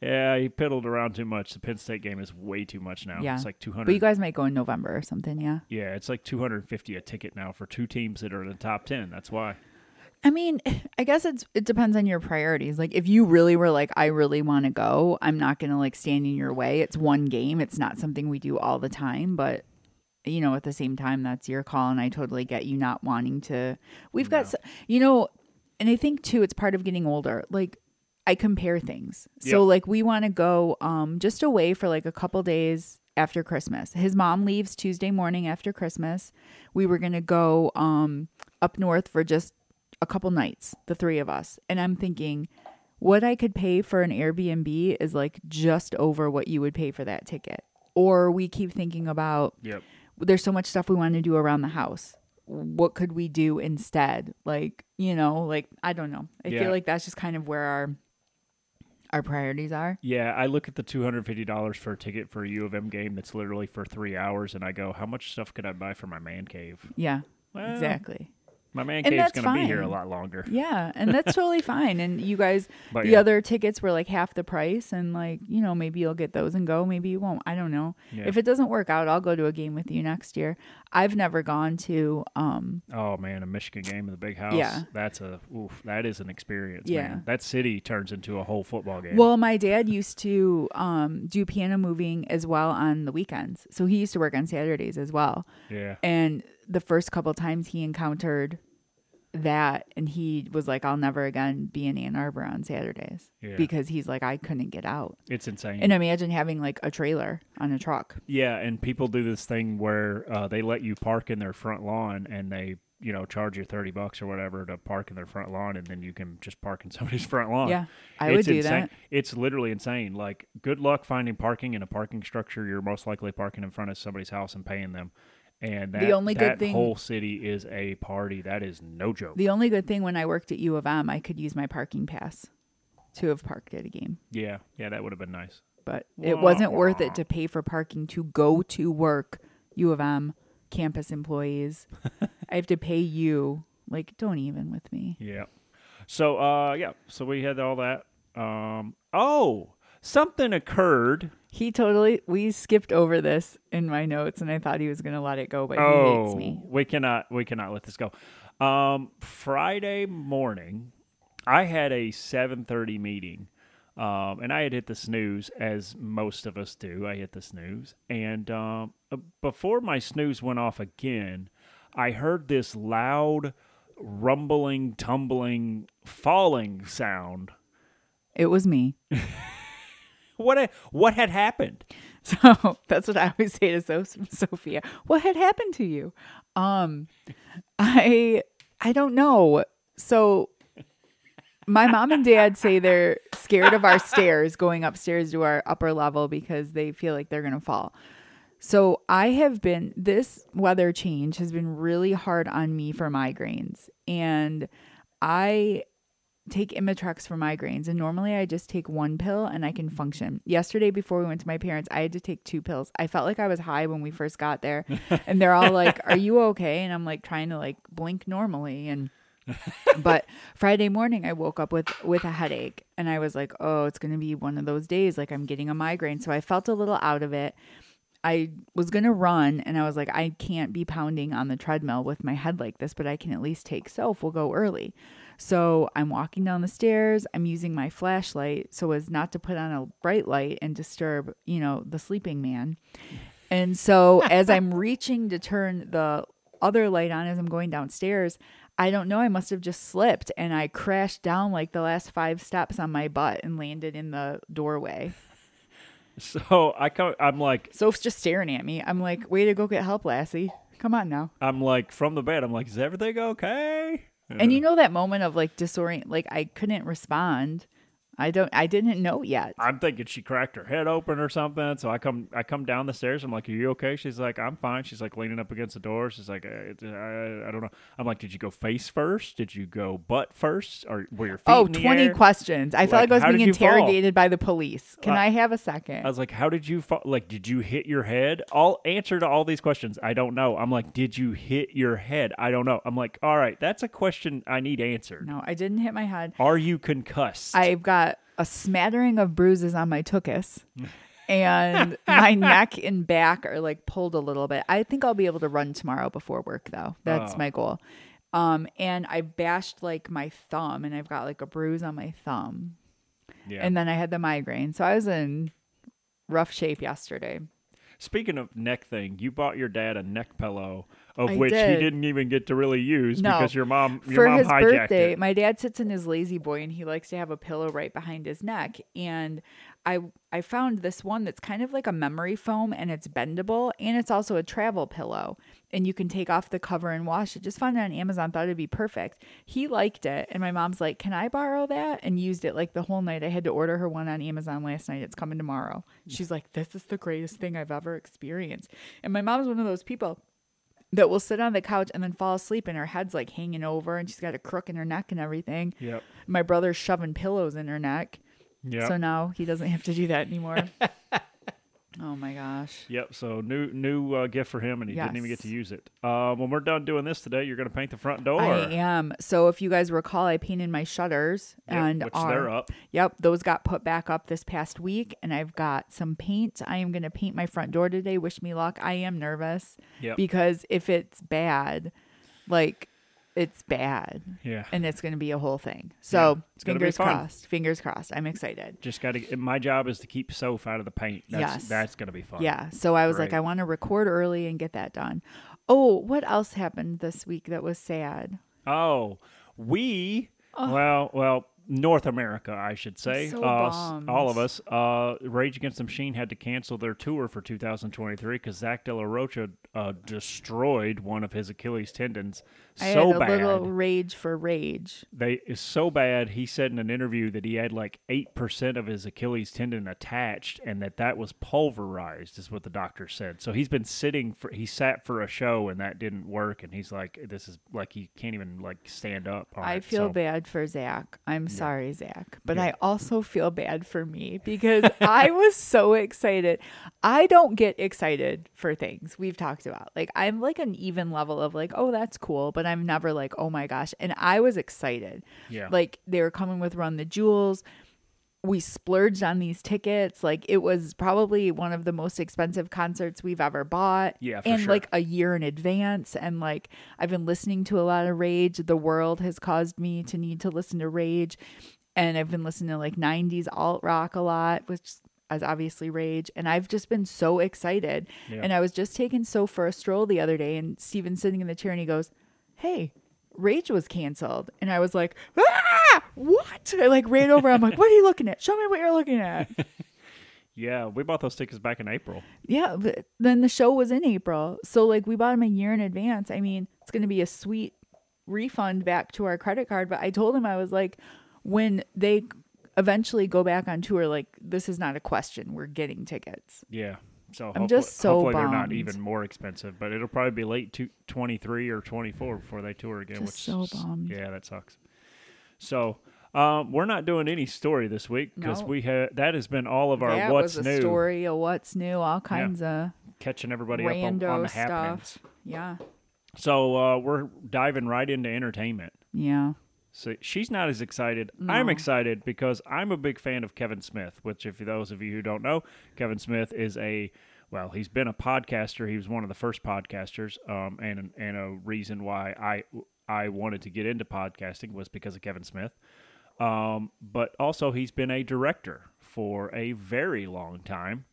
Yeah, he piddled around too much. The Penn State game is way too much now. Yeah. It's like 200. But you guys might go in November or something, yeah. yeah, it's like 250 a ticket now for two teams that are in the top 10. That's why. I mean, I guess it's it depends on your priorities. Like if you really were like, I really want to go, I'm not gonna like stand in your way. It's one game. It's not something we do all the time, but you know, at the same time, that's your call, and I totally get you not wanting to. We've got, s you know, and I think too, it's part of getting older. Like I compare things. So Yep. like we want to go um just away for like a couple days after Christmas. His mom leaves Tuesday morning after Christmas. We were going to go um up north for just a couple nights, the three of us. And I'm thinking what I could pay for an Airbnb is like just over what you would pay for that ticket. Or we keep thinking about Yep. there's so much stuff we want to do around the house. What could we do instead? Like, you know, like I don't know. I Yeah. feel like that's just kind of where our our priorities are. Yeah, I look at the $250 for a ticket for a U of M game that's literally for three hours, and I go, how much stuff could I buy for my man cave? Yeah. Well, exactly. My man And cave's going to be here a lot longer. Yeah, and that's totally fine. And you guys, But the yeah. other tickets were like half the price, and like you know, maybe you'll get those and go. Maybe you won't. I don't know. Yeah. If it doesn't work out, I'll go to a game with you next year. I've never gone to. um Oh man, a Michigan game in the big house. Yeah. That's a oof, that is an experience, Yeah. man. That city turns into a whole football game. Well, my dad used to um do piano moving as well on the weekends, so he used to work on Saturdays as well. yeah. And the first couple times he encountered that, and he was like, "I'll never again be in Ann Arbor on Saturdays," Yeah. because he's like, "I couldn't get out." It's insane. And imagine having like a trailer on a truck. Yeah, and people do this thing where uh, they let you park in their front lawn, and they, you know, charge you thirty bucks or whatever to park in their front lawn, and then you can just park in somebody's front lawn. Yeah, I would do insane. that. It's literally insane. Like, good luck finding parking in a parking structure. You're most likely parking in front of somebody's house and paying them. And that, The only good that thing- whole city is a party. That is no joke. The only good thing when I worked at U of M, I could use my parking pass to have parked at a game. yeah, yeah, that would have been nice. But it wasn't worth it to pay for parking to go to work. U of M campus employees, I have to pay you. Like, don't even with me. Yeah. So, uh, yeah. So we had all that. Um, oh, something occurred. He totally. We skipped over this in my notes, and I thought he was gonna let it go, but he oh, hates me. we cannot we cannot let this go. Um, Friday morning, I had a seven thirty meeting, um, and I had hit the snooze as most of us do. I hit the snooze, and um, uh, before my snooze went off again, I heard this loud, rumbling, tumbling, falling sound. It was me. What a, what had happened? So that's what I always say to so- Sophia. What had happened to you? Um, I I don't know. So my mom and dad say they're scared of our stairs going upstairs to our upper level because they feel like they're gonna fall. So I have been this weather change has been really hard on me for migraines, and I take Imitrex for migraines and normally I just take one pill and I can function. Yesterday before we went to my parents, I had to take two pills. I felt like I was high when we first got there and they're all like, "Are you okay?" and I'm like trying to like blink normally and but Friday morning I woke up with with a headache and I was like, "Oh, it's going to be one of those days like I'm getting a migraine." So I felt a little out of it. I was going to run and I was like, I can't be pounding on the treadmill with my head like this, but I can at least take self. We'll go early. So I'm walking down the stairs. I'm using my flashlight so as not to put on a bright light and disturb, you know, the sleeping man. And so as I'm reaching to turn the other light on as I'm going downstairs, I don't know. I must have just slipped and I crashed down like the last five steps on my butt and landed in the doorway. So I come, I'm like Soph's just staring at me. I'm like, way to go get help, Lassie. Come on now. I'm like from the bed. I'm like, is everything okay? And you know that moment of like disorient, like I couldn't respond. I don't. I didn't know yet. I'm thinking she cracked her head open or something. So I come, I come down the stairs. I'm like, "Are you okay?" She's like, "I'm fine." She's like leaning up against the door. She's like, "I, I, I don't know." I'm like, "Did you go face first? Did you go butt first? Or were your feet?" Oh, in the 20 air? questions. I felt Like, like I was being you fall? interrogated by the police. Can Uh, I have a second? I was like, "How did you fall? Like, did you hit your head?" All answer to all these questions. I don't know. I'm like, "Did you hit your head?" I don't know. I'm like, "All right, that's a question I need answered. no, I didn't hit my head. Are you concussed?" I've got a smattering of bruises on my tuchus. and my neck and back are like pulled a little bit. I think I'll be able to run tomorrow before work though. That's Oh. my goal. Um and I bashed like my thumb and I've got like a bruise on my thumb. yeah. And then I had the migraine. So I was in rough shape yesterday. Speaking of neck thing, you bought your dad a neck pillow, of I which did. he didn't even get to really use No. because your mom your for mom his hijacked birthday, it. my dad sits in his lazy boy and he likes to have a pillow right behind his neck. And I I found this one that's kind of like a memory foam and it's bendable and it's also a travel pillow. And you can take off the cover and wash it. Just found it on Amazon, thought it'd be perfect. He liked it, and my mom's like, Can I borrow that? And used it like the whole night. I had to order her one on Amazon last night. It's coming tomorrow. She's like, This is the greatest thing I've ever experienced. And my mom's one of those people that will sit on the couch and then fall asleep and her head's like hanging over and she's got a crook in her neck and everything. Yep. My brother's shoving pillows in her neck. Yep. So now he doesn't have to do that anymore. oh my gosh. Yep. So new new uh, gift for him, and he didn't even get to use it. Uh, when we're done doing this today, you're going to paint the front door. I am. So if you guys recall, I painted my shutters Yep, and which our- they're up. Yep, those got put back up this past week, and I've got some paint. I am going to paint my front door today. Wish me luck. I am nervous Yep. because if it's bad, like it's bad, Yeah. and it's going to be a whole thing. So Yeah, it's gonna be fingers crossed. Fingers crossed. I'm excited. Just got to. My job is to keep soap out of the paint. That's, Yes. That's going to be fun. Yeah. So I was like, I want to record early and get that done. Oh, what else happened this week that was sad? Oh, we. Oh. Well, well, North America, I should say. so uh, all of us. Uh, Rage Against the Machine had to cancel their tour for 2023 because Zach De La Rocha uh, destroyed one of his Achilles tendons I so bad. little rage for rage. They is so bad. He said in an interview that he had like eight percent of his Achilles tendon attached, and that that was pulverized, is what the doctor said. So he's been sitting for. He sat for a show, and that didn't work. And he's like, "This is like he can't even like stand up." On I it. feel So- bad for Zach. I'm sorry, Zach. But Yeah. I also feel bad for me because I was so excited. I don't get excited for things we've talked about. Like, I'm like an even level of like, oh, that's cool. But I'm never like, oh my gosh. And I was excited. Yeah. Like, they were coming with Run the Jewels. We splurged on these tickets. Like, it was probably one of the most expensive concerts we've ever bought. Yeah, for and sure. like a year in advance. And like, I've been listening to a lot of Rage. The world has caused me to need to listen to Rage. And I've been listening to like 90s alt rock a lot, which is obviously Rage. And I've just been so excited. Yeah. And I was just taking So for a stroll the other day, and Steven's sitting in the chair and he goes, Hey, Rage was canceled. And I was like, Ah, what? I like ran over. I'm like, What are you looking at? Show me what you're looking at. yeah, we bought those tickets back in April. Yeah, but then the show was in April. So like we bought them a year in advance. I mean, it's going to be a sweet refund back to our credit card, but I told him I was like when they eventually go back on tour like this is not a question. We're getting tickets. Yeah. So I'm just so hopefully they're not even more expensive, but it'll probably be late to 23 or 24 before they tour again. Just which so bummed. Yeah, that sucks. So um, we're not doing any story this week because No. we had that has been all of our that what's was a new, story of what's new, all kinds of catching everybody up on, on the happenings. stuff. Yeah. So uh, we're diving right into entertainment. Yeah. So she's not as excited. I'm excited because I'm a big fan of Kevin Smith, which, if those of you who don't know, Kevin Smith is a well, he's been a podcaster. He was one of the first podcasters, um, and and a reason why I I wanted to get into podcasting was because of Kevin Smith. Um, but also, he's been a director for a very long time,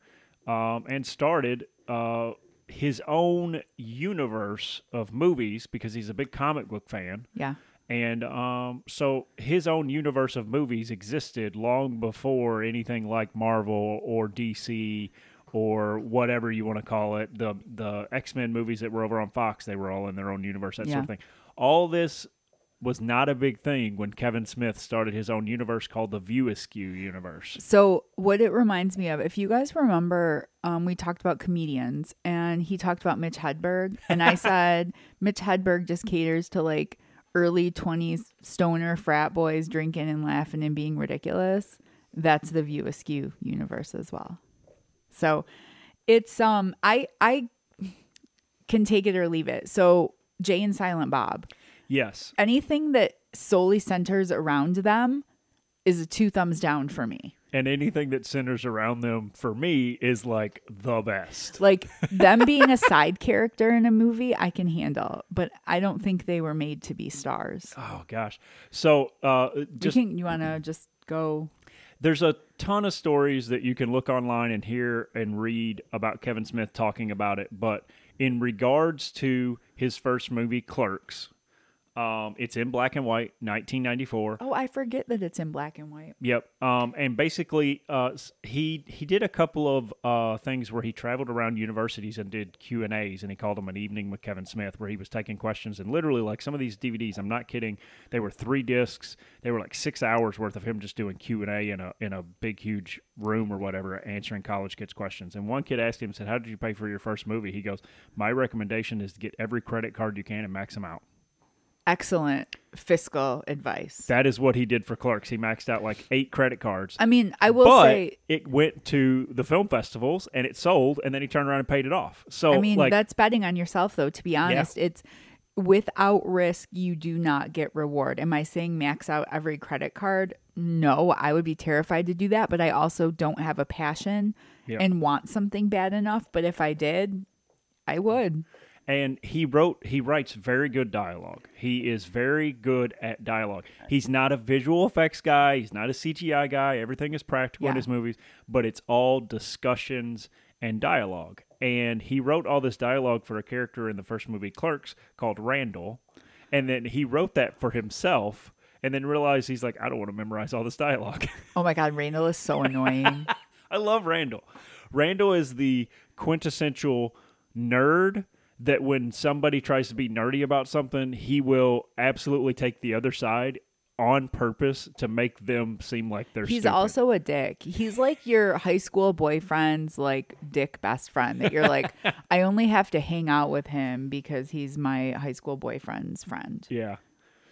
um, and started uh, his own universe of movies because he's a big comic book fan. Yeah. And um, so his own universe of movies existed long before anything like Marvel or DC or whatever you want to call it. The the X Men movies that were over on Fox, they were all in their own universe, that sort of thing. All this was not a big thing when Kevin Smith started his own universe called the View Askew universe. So, what it reminds me of, if you guys remember, um, we talked about comedians and he talked about Mitch Hedberg. And I said, Mitch Hedberg just caters to like early 20s stoner frat boys drinking and laughing and being ridiculous. That's the View Askew universe as well. So, it's, um, I, I can take it or leave it. So, Jay and Silent Bob Yes. anything that solely centers around them is a two thumbs down for me. And anything that centers around them for me is like the best. Like them being a side character in a movie, I can handle, but I don't think they were made to be stars. Oh gosh. So uh just you, you want to just go? there's a ton of stories that you can look online and hear and read about Kevin Smith talking about it, but in regards to his first movie Clerks, um, it's in black and white, 1994. Oh, I forget that it's in black and white. Yep. Um, and basically, uh, he he did a couple of uh, things where he traveled around universities and did Q and A's, and he called them an evening with Kevin Smith, where he was taking questions. And literally, like some of these DVDs, I'm not kidding, they were three discs. They were like six hours worth of him just doing Q and A in a in a big huge room or whatever, answering college kids' questions. And one kid asked him, said, "How did you pay for your first movie?" He goes, "My recommendation is to get every credit card you can and max them out." Excellent fiscal advice. That is what he did for Clerks. He maxed out like eight credit cards. I mean, I will but say, it went to the film festivals and it sold, and then he turned around and paid it off. So, I mean, like, that's betting on yourself, though. To be honest, it's without risk, you do not get reward. Am I saying max out every credit card? No, I would be terrified to do that, but I also don't have a passion Yeah. and want something bad enough. But if I did, I would. And he wrote, he writes very good dialogue. He is very good at dialogue. He's not a visual effects guy. He's not a CGI guy. Everything is practical in his movies, but it's all discussions and dialogue. And he wrote all this dialogue for a character in the first movie, Clerks, called Randall. And then he wrote that for himself. And then realized he's like, I don't want to memorize all this dialogue. Oh my God, Randall is so annoying. I love Randall. Randall is the quintessential nerd that when somebody tries to be nerdy about something, he will absolutely take the other side on purpose to make them seem like they're He's stupid. also a dick. He's like your high school boyfriend's like dick best friend that you're like, I only have to hang out with him because he's my high school boyfriend's friend. yeah.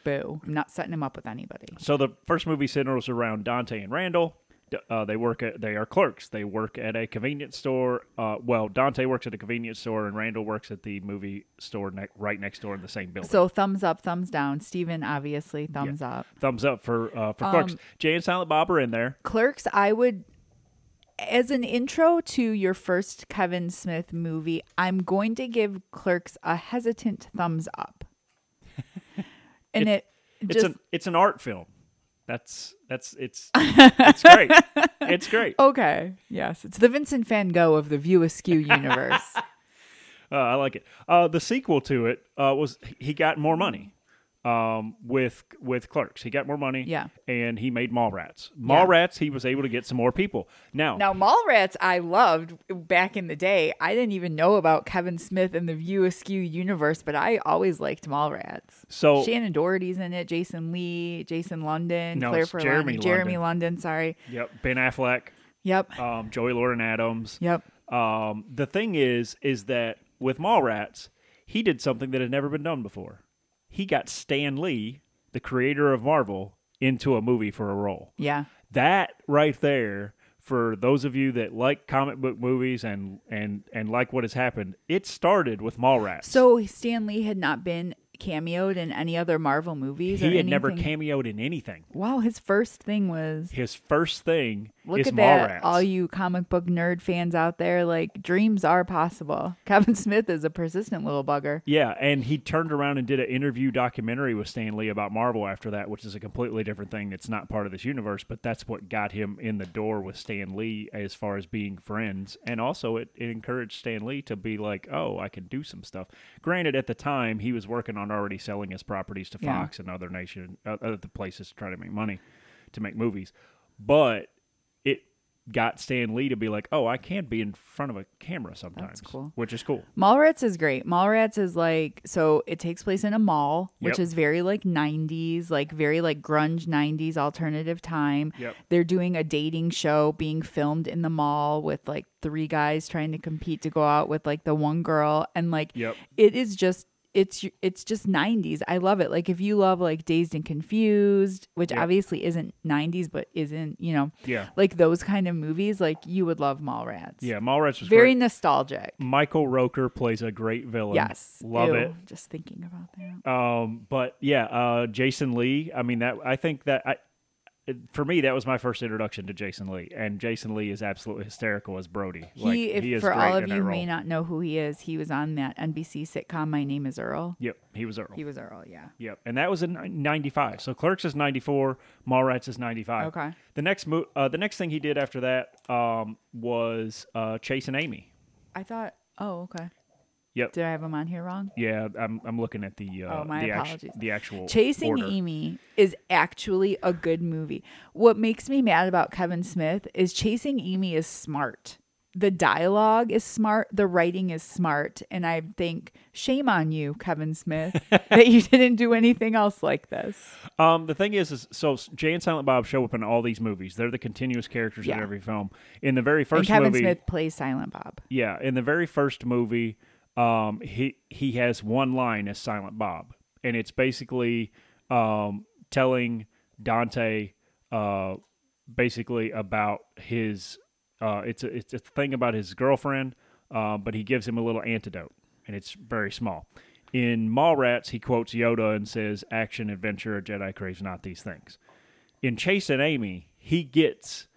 Boo. I'm not setting him up with anybody. So the first movie centers around Dante and Randall. Uh, they work at they are clerks. They work at a convenience store. Uh, well, Dante works at a convenience store, and Randall works at the movie store ne- right next door in the same building. So thumbs up, thumbs down. Steven, obviously, thumbs up. Thumbs up for uh, for clerks. Um, Jay and Silent Bob are in there. Clerks, I would, as an intro to your first Kevin Smith movie, I'm going to give Clerks a hesitant thumbs up. And it, It's just an it's an art film. That's that's it's it's great. It's great. okay. Yes, it's the Vincent Van Gogh of the View Askew universe. Uh, I like it. Uh, the sequel to it uh, was he got more money um, with with Clerks. He got more money. Yeah. and he made Mallrats. Mallrats. Yeah. He was able to get some more people. Now, Now, Mallrats, I loved back in the day. I didn't even know about Kevin Smith and the View Askew universe, but I always liked Mallrats. so Shannen Doherty's in it, Jason Lee, Jason London, No, Claire Forlani, Jeremy Jeremy London. London. Sorry. yep, Ben Affleck, Yep. um, Joey Lauren Adams. Yep. Um, the thing is, is that with Mallrats, he did something that had never been done before. He got Stan Lee, the creator of Marvel, into a movie for a role. Yeah. That right there, for those of you that like comic book movies and and and like what has happened, it started with Mallrats. So Stan Lee had not been cameoed in any other Marvel movies. or he had never cameoed in anything. Wow, his first thing was His first thing look is at that. All you comic book nerd fans out there, like dreams are possible. Kevin Smith is a persistent little bugger. Yeah, and he turned around and did an interview documentary with Stan Lee about Marvel after that, which is a completely different thing that's not part of this universe, but that's what got him in the door with Stan Lee as far as being friends. And also, it, it encouraged Stan Lee to be like, oh, I can do some stuff. Granted, at the time, he was working on already selling his properties to Yeah. Fox and other nation, other places to try to make money, to make movies. But got Stan Lee to be like, oh, I can't be in front of a camera sometimes, cool. which is cool. Mallrats is great. Mallrats is like so it takes place in a mall, which Yep. is very like 90s, like very like grunge 90s alternative time. Yep. They're doing a dating show being filmed in the mall with like three guys trying to compete to go out with like the one girl and like Yep. it is just it's it's just 90s. I love it. Like if you love like Dazed and Confused, which Yep. obviously isn't 90s but isn't, you know, Yeah. like those kind of movies, like you would love Mallrats. Yeah. Mallrats was Very great. nostalgic. Michael Rooker plays a great villain. Yes. Love Ew, it. Just thinking about that. Um, but yeah, uh, Jason Lee. I mean, that I think that I, for me, that was my first introduction to Jason Lee, and Jason Lee is absolutely hysterical as Brody. He, like, if, he is for all of you who may not know who he is, he was on that NBC sitcom My Name Is Earl. Yep, he was Earl. He was Earl, yeah. Yep, and that was in '95. So Clerks is '94, Mallrats is '95. Okay. The next mo- uh, the next thing he did after that um, was uh, Chasing Amy. I thought, oh, okay. Yep. Did I have him on here wrong? Yeah, I'm I'm looking at the uh, Oh, my the, actu- apologies. the actual Chasing order. Amy is actually a good movie. What makes me mad about Kevin Smith is Chasing Amy is smart. The dialogue is smart, the writing is smart, and I think shame on you, Kevin Smith, that you didn't do anything else like this. Um, the thing is, is so Jay and Silent Bob show up in all these movies. They're the continuous characters in every film. In the very And first Kevin movie, Smith plays Silent Bob. yeah, in the very first movie, um, he he has one line as Silent Bob, and it's basically um, telling Dante uh, basically about his. Uh, it's a it's a thing about his girlfriend, uh, but he gives him a little antidote, and it's very small. In Mallrats, he quotes Yoda and says, "Action, adventure, Jedi craves not these things." In Chasing Amy, he gets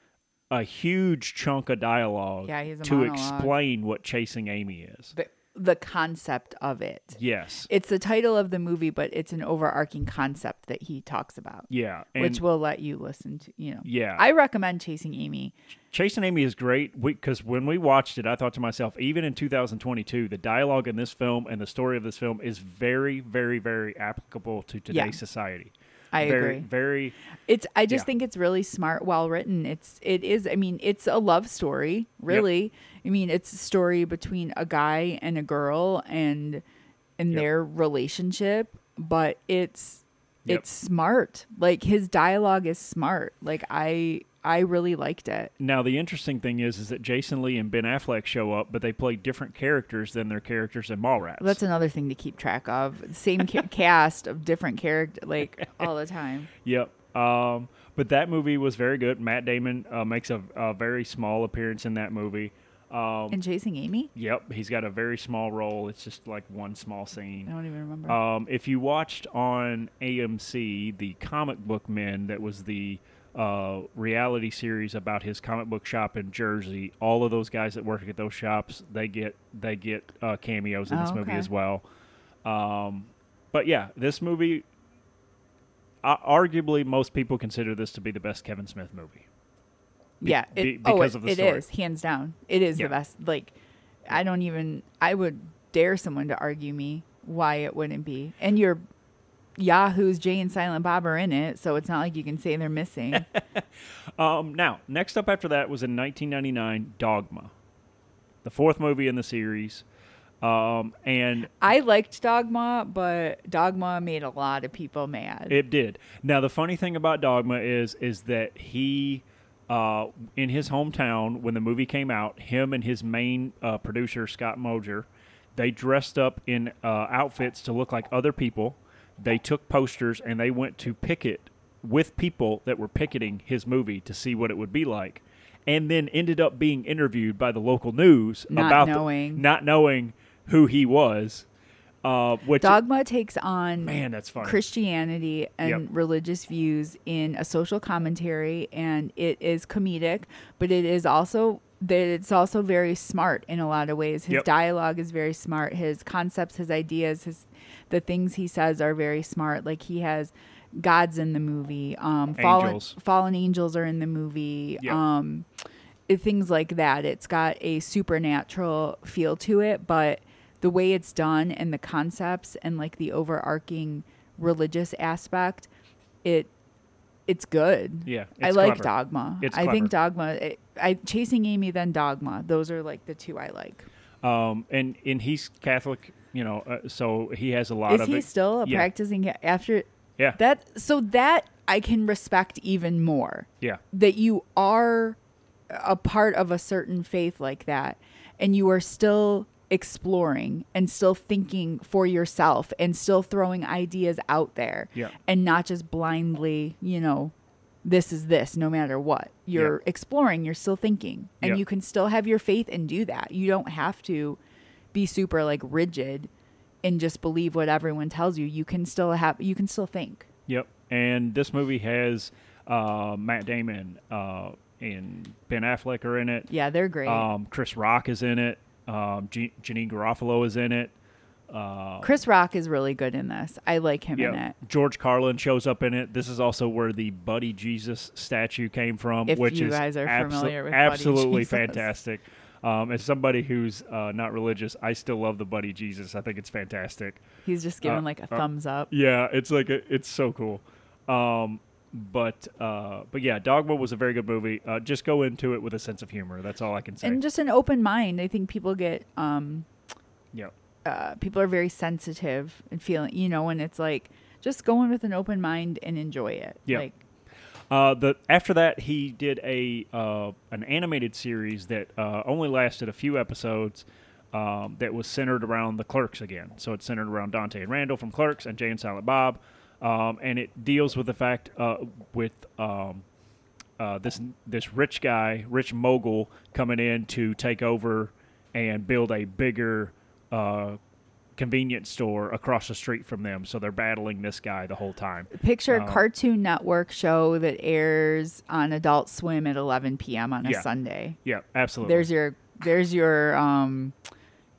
a huge chunk of dialogue Yeah, he has a to monologue. explain what chasing Amy is. The, the concept of it. Yes. It's the title of the movie, but it's an overarching concept that he talks about, Yeah. Which will let you listen to, you know. yeah. I recommend Chasing Amy. Chasing Amy is great because when we watched it, I thought to myself, even in 2022, the dialogue in this film and the story of this film is very, very, very applicable to today's Yeah. society. I very, agree. Very. It's I just Yeah. think it's really smart, well written. It's it is I mean, it's a love story, really. I mean, it's a story between a guy and a girl and and Yep. their relationship, but it's Yep. it's smart. Like his dialogue is smart. Like I I really liked it. Now the interesting thing is, is that Jason Lee and Ben Affleck show up, but they play different characters than their characters in Mallrats. That's another thing to keep track of. Same ca- cast of different character like all the time. Yep. Um, but that movie was very good. Matt Damon uh, makes a, a very small appearance in that movie. Um, And Chasing Amy? yep, he's got a very small role. It's just like one small scene. I don't even remember. Um, if you watched on AMC the Comic Book Men, that was the uh, reality series about his comic book shop in Jersey. All of those guys that work at those shops, they get they get uh, cameos in this Oh, movie okay. as well. Um, but yeah, this movie, uh, arguably, most people consider this to be the best Kevin Smith movie. Be- yeah, it, be- oh, because it, of the it story. is hands down. It is Yeah. the best. Like, I don't even. I would dare someone to argue me why it wouldn't be. And your Yahoo's Jay and Silent Bob are in it, so it's not like you can say they're missing. Um, now, next up after that was in 1999, Dogma, the fourth movie in the series. Um, and I liked Dogma, but Dogma made a lot of people mad. It did. Now the funny thing about Dogma is is that he uh, in his hometown when the movie came out, him and his main uh, producer Scott Mosier, they dressed up in uh, outfits to look like other people. They took posters and they went to picket with people that were picketing his movie to see what it would be like, and then ended up being interviewed by the local news Not about the- knowing. not knowing who he was. Uh, which Dogma takes on man, that's funny. Christianity and Yep. religious views in a social commentary, and it is comedic, but it is also it's also very smart in a lot of ways. His Yep. dialogue is very smart. His concepts, his ideas, his the things he says are very smart. Like he has gods in the movie. Um, fallen Angels. fallen angels are in the movie. Yep. Um, it- things like that. It's got a supernatural feel to it, but the way it's done and the concepts and like the overarching religious aspect, it it's good. Yeah, I it's like clever. Dogma. It's I think. Dogma. It, I chasing Amy then Dogma. Those are like the two I like. Um, and and he's Catholic, you know, uh, so he has a lot Is of he it. still a yeah. practicing ca- after Yeah, that? So that I can respect even more. yeah, that you are a part of a certain faith like that and you are still exploring and still thinking for yourself and still throwing ideas out there Yeah. and not just blindly you know this is this no matter what you're exploring you're still thinking and Yeah. you can still have your faith and do that you don't have to be super like rigid and just believe what everyone tells you you can still have you can still think yep. And this movie has uh, Matt Damon uh, and Ben Affleck are in it. yeah they're great Um, Chris Rock is in it. Um, G- Janeane Garofalo is in it. Uh, Chris Rock is really good in this. I like him in it. George Carlin shows up in it. This is also where the Buddy Jesus statue came from, If which you is guys are abso- familiar with absolutely fantastic. Um, as somebody who's uh, not religious, I still love the Buddy Jesus. I think it's fantastic. He's just giving Uh, like a uh, thumbs up. Yeah, it's like a, it's so cool. Um, but uh, but yeah, Dogma was a very good movie. Uh, just go into it with a sense of humor. That's all I can say. And just an open mind. I think people get um yeah, uh people are very sensitive and feeling you know, and it's like just go in with an open mind and enjoy it. Yeah. Like Uh, the after that he did a uh, an animated series that uh, only lasted a few episodes. Um, that was centered around the Clerks again. So it's centered around Dante and Randall from Clerks and Jay and Silent Bob, um, and it deals with the fact uh, with um, uh, this this rich guy, rich mogul, coming in to take over and build a bigger uh, convenience store across the street from them. So they're battling this guy the whole time. picture a Um, Cartoon Network show that airs on Adult Swim at 11 p.m. on a Yeah. Sunday. Yeah, absolutely. There's your there's your um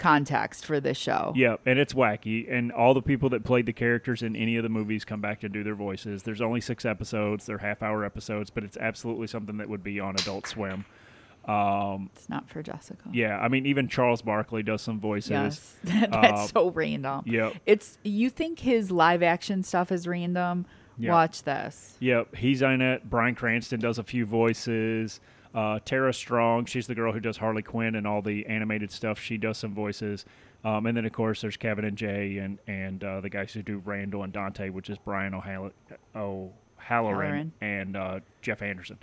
context for this show. Yeah, and it's wacky, and all the people that played the characters in any of the movies come back to do their voices. There's only six episodes; they're half-hour episodes, but it's absolutely something that would be on Adult Swim. Um, It's not for Jessica. yeah, I mean, even Charles Barkley does some voices. Yes. That's Uh, so random. Yep, It's you think his live action stuff is random? Yeah. Watch this. yep, he's in it. Bryan Cranston does a few voices. Uh, Tara Strong, she's the girl who does Harley Quinn and all the animated stuff. She does some voices. Um, and then of course there's Kevin and Jay and and uh, the guys who do Randall and Dante, which is Brian O'Halloran, O'Halloran Halloran. and uh, Jeff Anderson.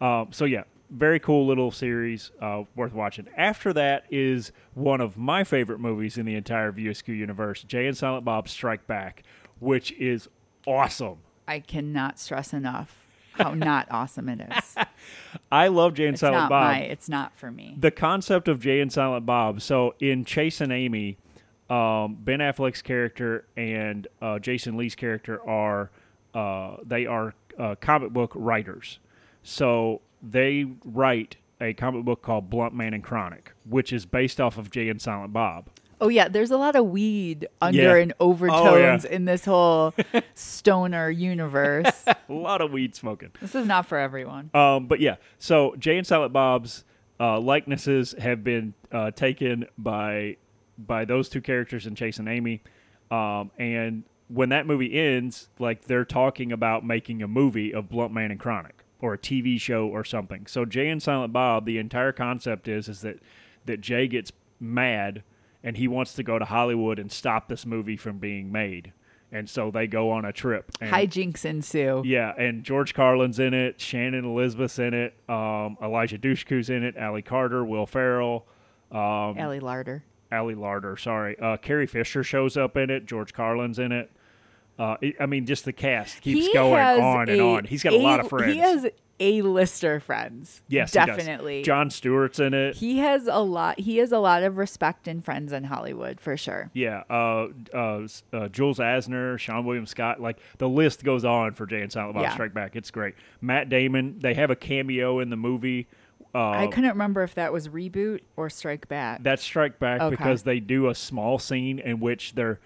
Um, so yeah, very cool little series, uh, worth watching. After that is one of my favorite movies in the entire View Askew universe, Jay and Silent Bob Strike Back, which is awesome. I cannot stress enough how not awesome it is. I love Jay and It's Silent not Bob. my. It's not for me. the concept of Jay and Silent Bob. So in Chasing Amy, um, Ben Affleck's character and uh, Jason Lee's character are uh, they are uh, comic book writers. So they write a comic book called Blunt Man and Chronic, which is based off of Jay and Silent Bob. Oh yeah, there's a lot of weed under Yeah. and overtones Oh, yeah. in this whole stoner universe. A lot of weed smoking. this is not for everyone. Um, but yeah, so Jay and Silent Bob's uh, likenesses have been uh, taken by by those two characters in Chasing Amy, um, and when that movie ends, like they're talking about making a movie of Blunt Man and Chronic or a TV show or something. So Jay and Silent Bob, the entire concept is is that that Jay gets mad and he wants to go to Hollywood and stop this movie from being made. And so they go on a trip. And Hijinks ensue. yeah, and George Carlin's in it, Shannon Elizabeth's in it, um, Eliza Dushku's in it, Ali Carter, Will Ferrell, um, Ellie Larder. Ali Larter, sorry. Uh, Carrie Fisher shows up in it, George Carlin's in it. Uh, I mean, just the cast keeps He going on and a- on. He's got a, lot of friends. He has a lister friends. yes, definitely. Jon Stewart's in it. He has a lot. He has a lot of respect and friends in Hollywood for sure. yeah, uh, uh, uh, Jules Asner, Seann William Scott, like the list goes on for Jay and Silent Bob Yeah. Strike Back. It's great. Matt Damon, they have a cameo in the movie. Uh, I couldn't remember if that was reboot or Strike Back. That's Strike Back Okay. because they do a small scene in which they're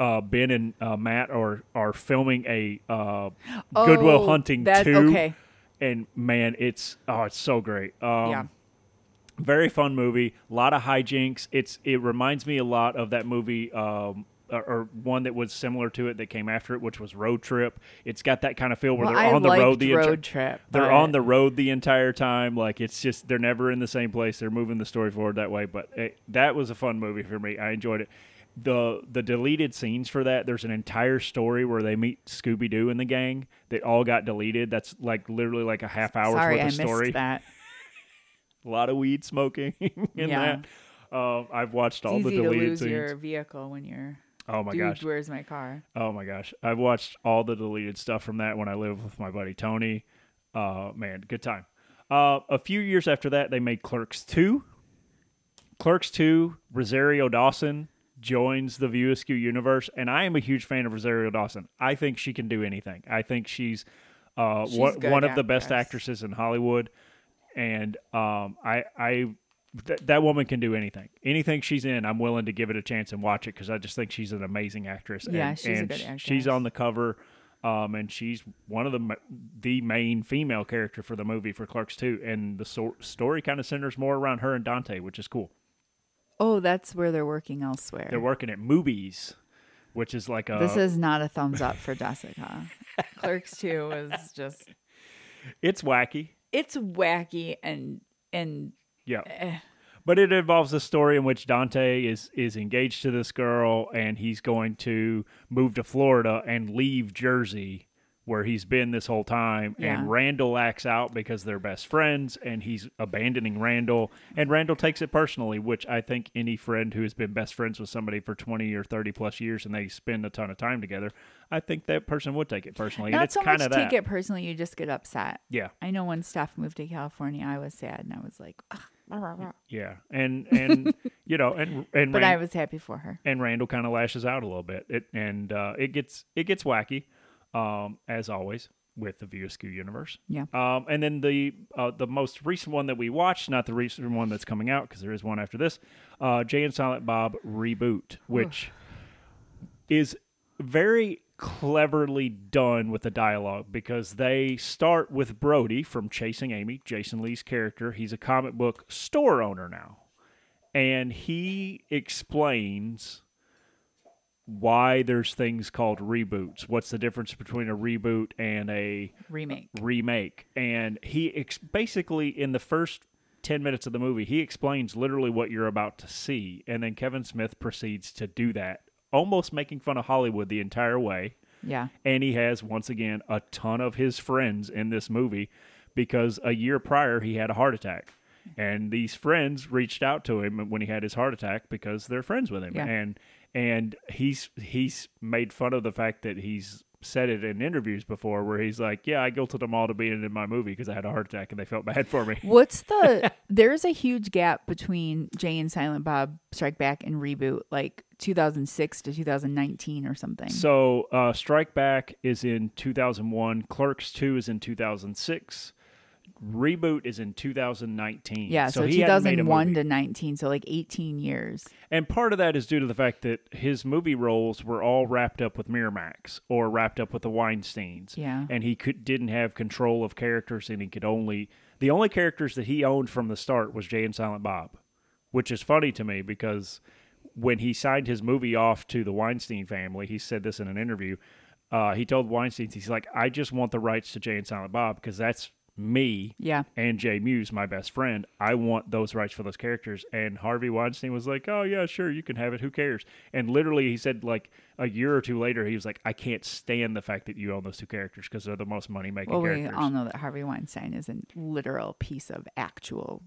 uh, Ben and uh, Matt are are filming a uh, Goodwill Oh, Hunting that- two, okay. and man, it's oh, it's so great. Um, yeah. very fun movie. A lot of hijinks. It's it reminds me a lot of that movie um, or, or one that was similar to it that came after it, which was Road Trip. It's got that kind of feel where Well, they're I on the road the road entire trip. they're on the road the entire time. Like it's just they're never in the same place. They're moving the story forward that way. But it, that was a fun movie for me. I enjoyed it. The the deleted scenes for that. There's an entire story where they meet Scooby Doo and the gang that all got deleted. That's like literally like a half hour's Sorry, worth I of missed story. that. A lot of weed smoking in Yeah. that. Um, I've watched all It's the easy to deleted lose scenes. your vehicle when you're. Oh my Dude, gosh. where's my car? Oh my gosh. I've watched all the deleted stuff from that when I lived with my buddy Tony. Uh man, good time. Uh a few years after that they made Clerks 2. Clerks 2, Rosario Dawson joins the View Askew universe and I am a huge fan of Rosario Dawson. I think she can do anything. I think she's uh She's one, of the best actresses in Hollywood and um I I th- that woman can do anything. Anything she's in, I'm willing to give it a chance and watch it because I just think she's an amazing actress. Yeah, and, she's a good actress. She's on the cover, um, and she's one of the the main female character for the movie for Clerks 2. And the so- story kind of centers more around her and Dante, which is cool. Oh, that's where they're working elsewhere. They're working at movies, which is like a this is not a thumbs up for Jessica. Clerks 2 was just it's wacky, it's wacky and and yeah. eh, But it involves a story in which Dante is is engaged to this girl, and he's going to move to Florida and leave Jersey, where he's been this whole time. Yeah. And Randall acts out because they're best friends, and he's abandoning Randall. And Randall takes it personally, which I think any friend who has been best friends with somebody for twenty or thirty plus years, and they spend a ton of time together, I think that person would take it personally. and not it's so kind of that. take it personally, you just get upset. Yeah. I know when Steph moved to California, I was sad and I was like, "Ugh, rah, rah, rah." Yeah, and and you know, and and but Ran- I was happy for her. and Randall kind of lashes out a little bit. It and uh, it gets it gets wacky, um, as always with the Askew universe. Yeah. Um, and then the uh, the most recent one that we watched, not the recent one that's coming out because there is one after this, uh, Jay and Silent Bob reboot, which is very cleverly done with the dialogue because they start with Brody from Chasing Amy, Jason Lee's character. He's a comic book store owner now. And he explains why there's things called reboots. What's the difference between a reboot and a Remake. remake? And he ex- basically, in the first 10 minutes of the movie, he explains literally what you're about to see. And then Kevin Smith proceeds to do that, almost making fun of Hollywood the entire way. Yeah. And he has, once again, a ton of his friends in this movie because a year prior he had a heart attack. And these friends reached out to him when he had his heart attack because they're friends with him. Yeah. And and he's he's made fun of the fact that he's said it in interviews before where he's like, Yeah, I guilted them all to being in my movie because I had a heart attack and they felt bad for me. What's the there's a huge gap between Jay and Silent Bob Strike Back and reboot, like 2006 to 2019 or something. So uh, Strike Back is in 2001. Clerks 2 is in 2006. Reboot is in 2019. yeah, so, he hadn't made a 2001 to 19, so like 18 years. And part of that is due to the fact that his movie roles were all wrapped up with Miramax or wrapped up with the Weinsteins. Yeah. And he could didn't have control of characters and he could only the only characters that he owned from the start was Jay and Silent Bob. Which is funny to me because when he signed his movie off to the Weinstein family, he said this in an interview. Uh, he told Weinstein, he's like, I just want the rights to Jay and Silent Bob because that's me Yeah. and Jay Mewes, my best friend. I want those rights for those characters. And Harvey Weinstein was like, "Oh yeah, sure, you can have it. Who cares?" And literally, he said like a year or two later, he was like, "I can't stand the fact that you own those two characters because they're the most money making Well, we all know that Harvey Weinstein is a literal piece of actual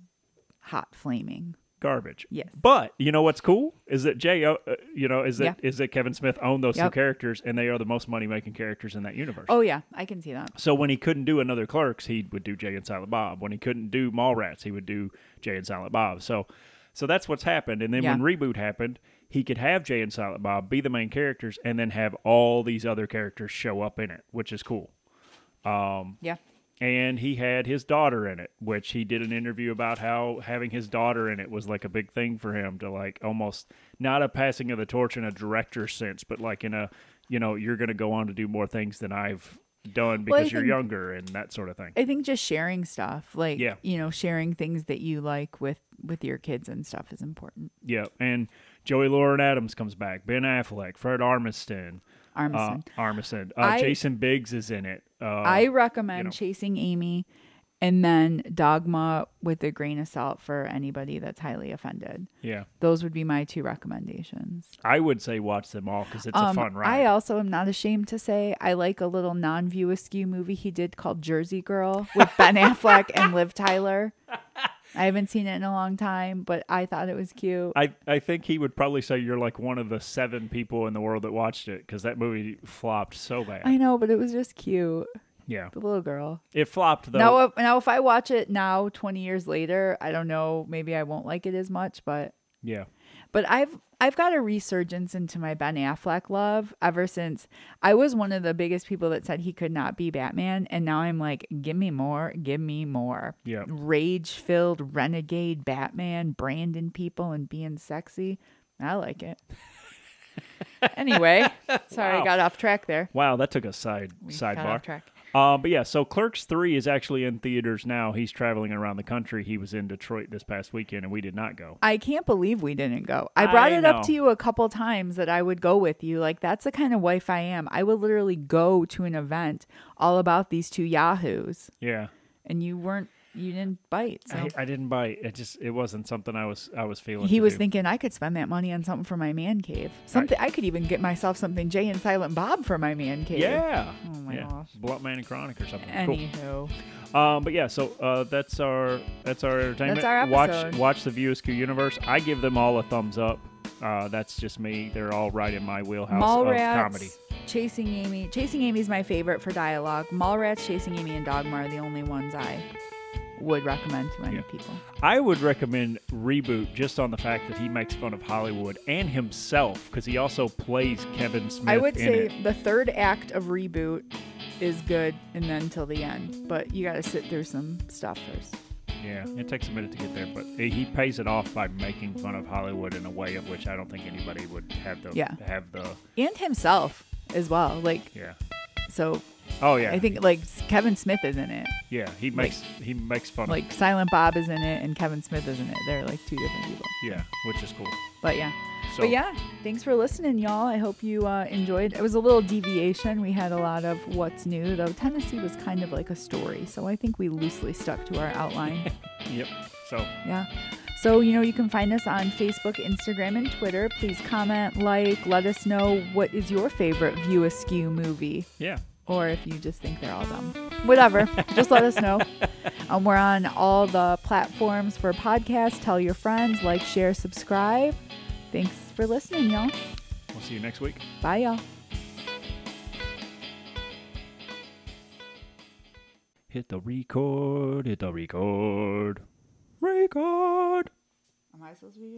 hot flaming. Garbage. Yes. But you know what's cool is that Jay, uh, uh, you know, is that Yeah. is that Kevin Smith owned those two characters, and they are the most money making characters in that universe. Oh yeah, I can see that. So when he couldn't do another Clerks, he would do Jay and Silent Bob. When he couldn't do Mallrats, he would do Jay and Silent Bob. So, so that's what's happened. And then Yeah. when reboot happened, he could have Jay and Silent Bob be the main characters, and then have all these other characters show up in it, which is cool. Yeah. And he had his daughter in it, which he did an interview about how having his daughter in it was like a big thing for him to like almost not a passing of the torch in a director sense, but like in a you know you're going to go on to do more things than I've done Well, because you're think- younger and that sort of thing. I think just sharing stuff, like Yeah. you know, sharing things that you like with with your kids and stuff is important. Yeah, and Joey Lauren Adams comes back. Ben Affleck, Fred Armisen, uh, Armisen. Uh, I- Jason Biggs is in it. Uh, I recommend know. Chasing Amy and then Dogma with a grain of salt for anybody that's highly offended. yeah, Those would be my two recommendations. I would say watch them all because it's a Um, fun ride. I also am not ashamed to say I like a little non-view askew movie he did called Jersey Girl with Ben Affleck and Liv Tyler. I haven't seen it in a long time, but I thought it was cute. I, I think he would probably say you're like one of the seven people in the world that watched it because that movie flopped so bad. I know, but it was just cute. yeah, The little girl. it flopped though. Now, if, now, if I watch it now, twenty years later, I don't know. Maybe I won't like it as much, but yeah, but I've I've got a resurgence into my Ben Affleck love ever since I was one of the biggest people that said he could not be Batman, and now I'm like, give me more, give me more. yeah. Rage-filled renegade Batman, branding people and being sexy. I like it. anyway, sorry, Wow. I got off track there. Wow, that took a side We got sidebar. Um, but yeah, so Clerks Three is actually in theaters now. He's traveling around the country. He was in Detroit this past weekend, and we did not go. I can't believe we didn't go. I brought I it up to you a couple times that I would go with you. Like that's the kind of wife I am. I would literally go to an event all about these two yahoos, Yeah, and you weren't. You didn't bite. So I, I didn't bite. It just it wasn't something I was I was feeling. he was do. thinking I could spend that money on something for my man cave. Something I could even get myself something Jay and Silent Bob for my man cave. Yeah. Oh my yeah. gosh. Blunt Man and Chronic or something. Anywho, Cool. Um, but yeah, so uh, that's our that's our entertainment. That's our Watch episode. watch watch the Askew universe. I give them all a thumbs up. Uh, that's just me. They're all right in my wheelhouse of comedy. Chasing Amy. Chasing Amy's my favorite for dialogue. Mallrats, Chasing Amy, and Dogma are the only ones I would recommend to any Yeah. people. I would recommend reboot just on the fact that he makes fun of Hollywood and himself because he also plays Kevin Smith. I would say it. the third act of reboot is good and then till the end. But you got to sit through some stuff first. Yeah, it takes a minute to get there, but he pays it off by making fun of Hollywood in a way of which I don't think anybody would have the Yeah. have the And himself as well. Like, yeah. so Oh yeah, I think like Kevin Smith is in it. yeah. He makes he makes fun Like Silent Bob is in it and Kevin Smith is in it. They're like two different people. yeah, which is cool. But yeah. So but yeah, thanks for listening, y'all. I hope you uh, enjoyed. It was a little deviation. We had a lot of what's new, though. Tennessee was kind of like a story, so I think we loosely stuck to our outline. yep. So yeah. So you know you can find us on Facebook, Instagram, and Twitter. Please comment, like, let us know what is your favorite View Askew movie, yeah, or if you just think they're all dumb. Whatever, just let us know. Um, we're on all the platforms for podcasts. Tell your friends, like, share, subscribe. Thanks for listening, y'all. we'll see you next week. Bye, y'all. Hit the record. Hit the record. Record. Am I supposed to be doing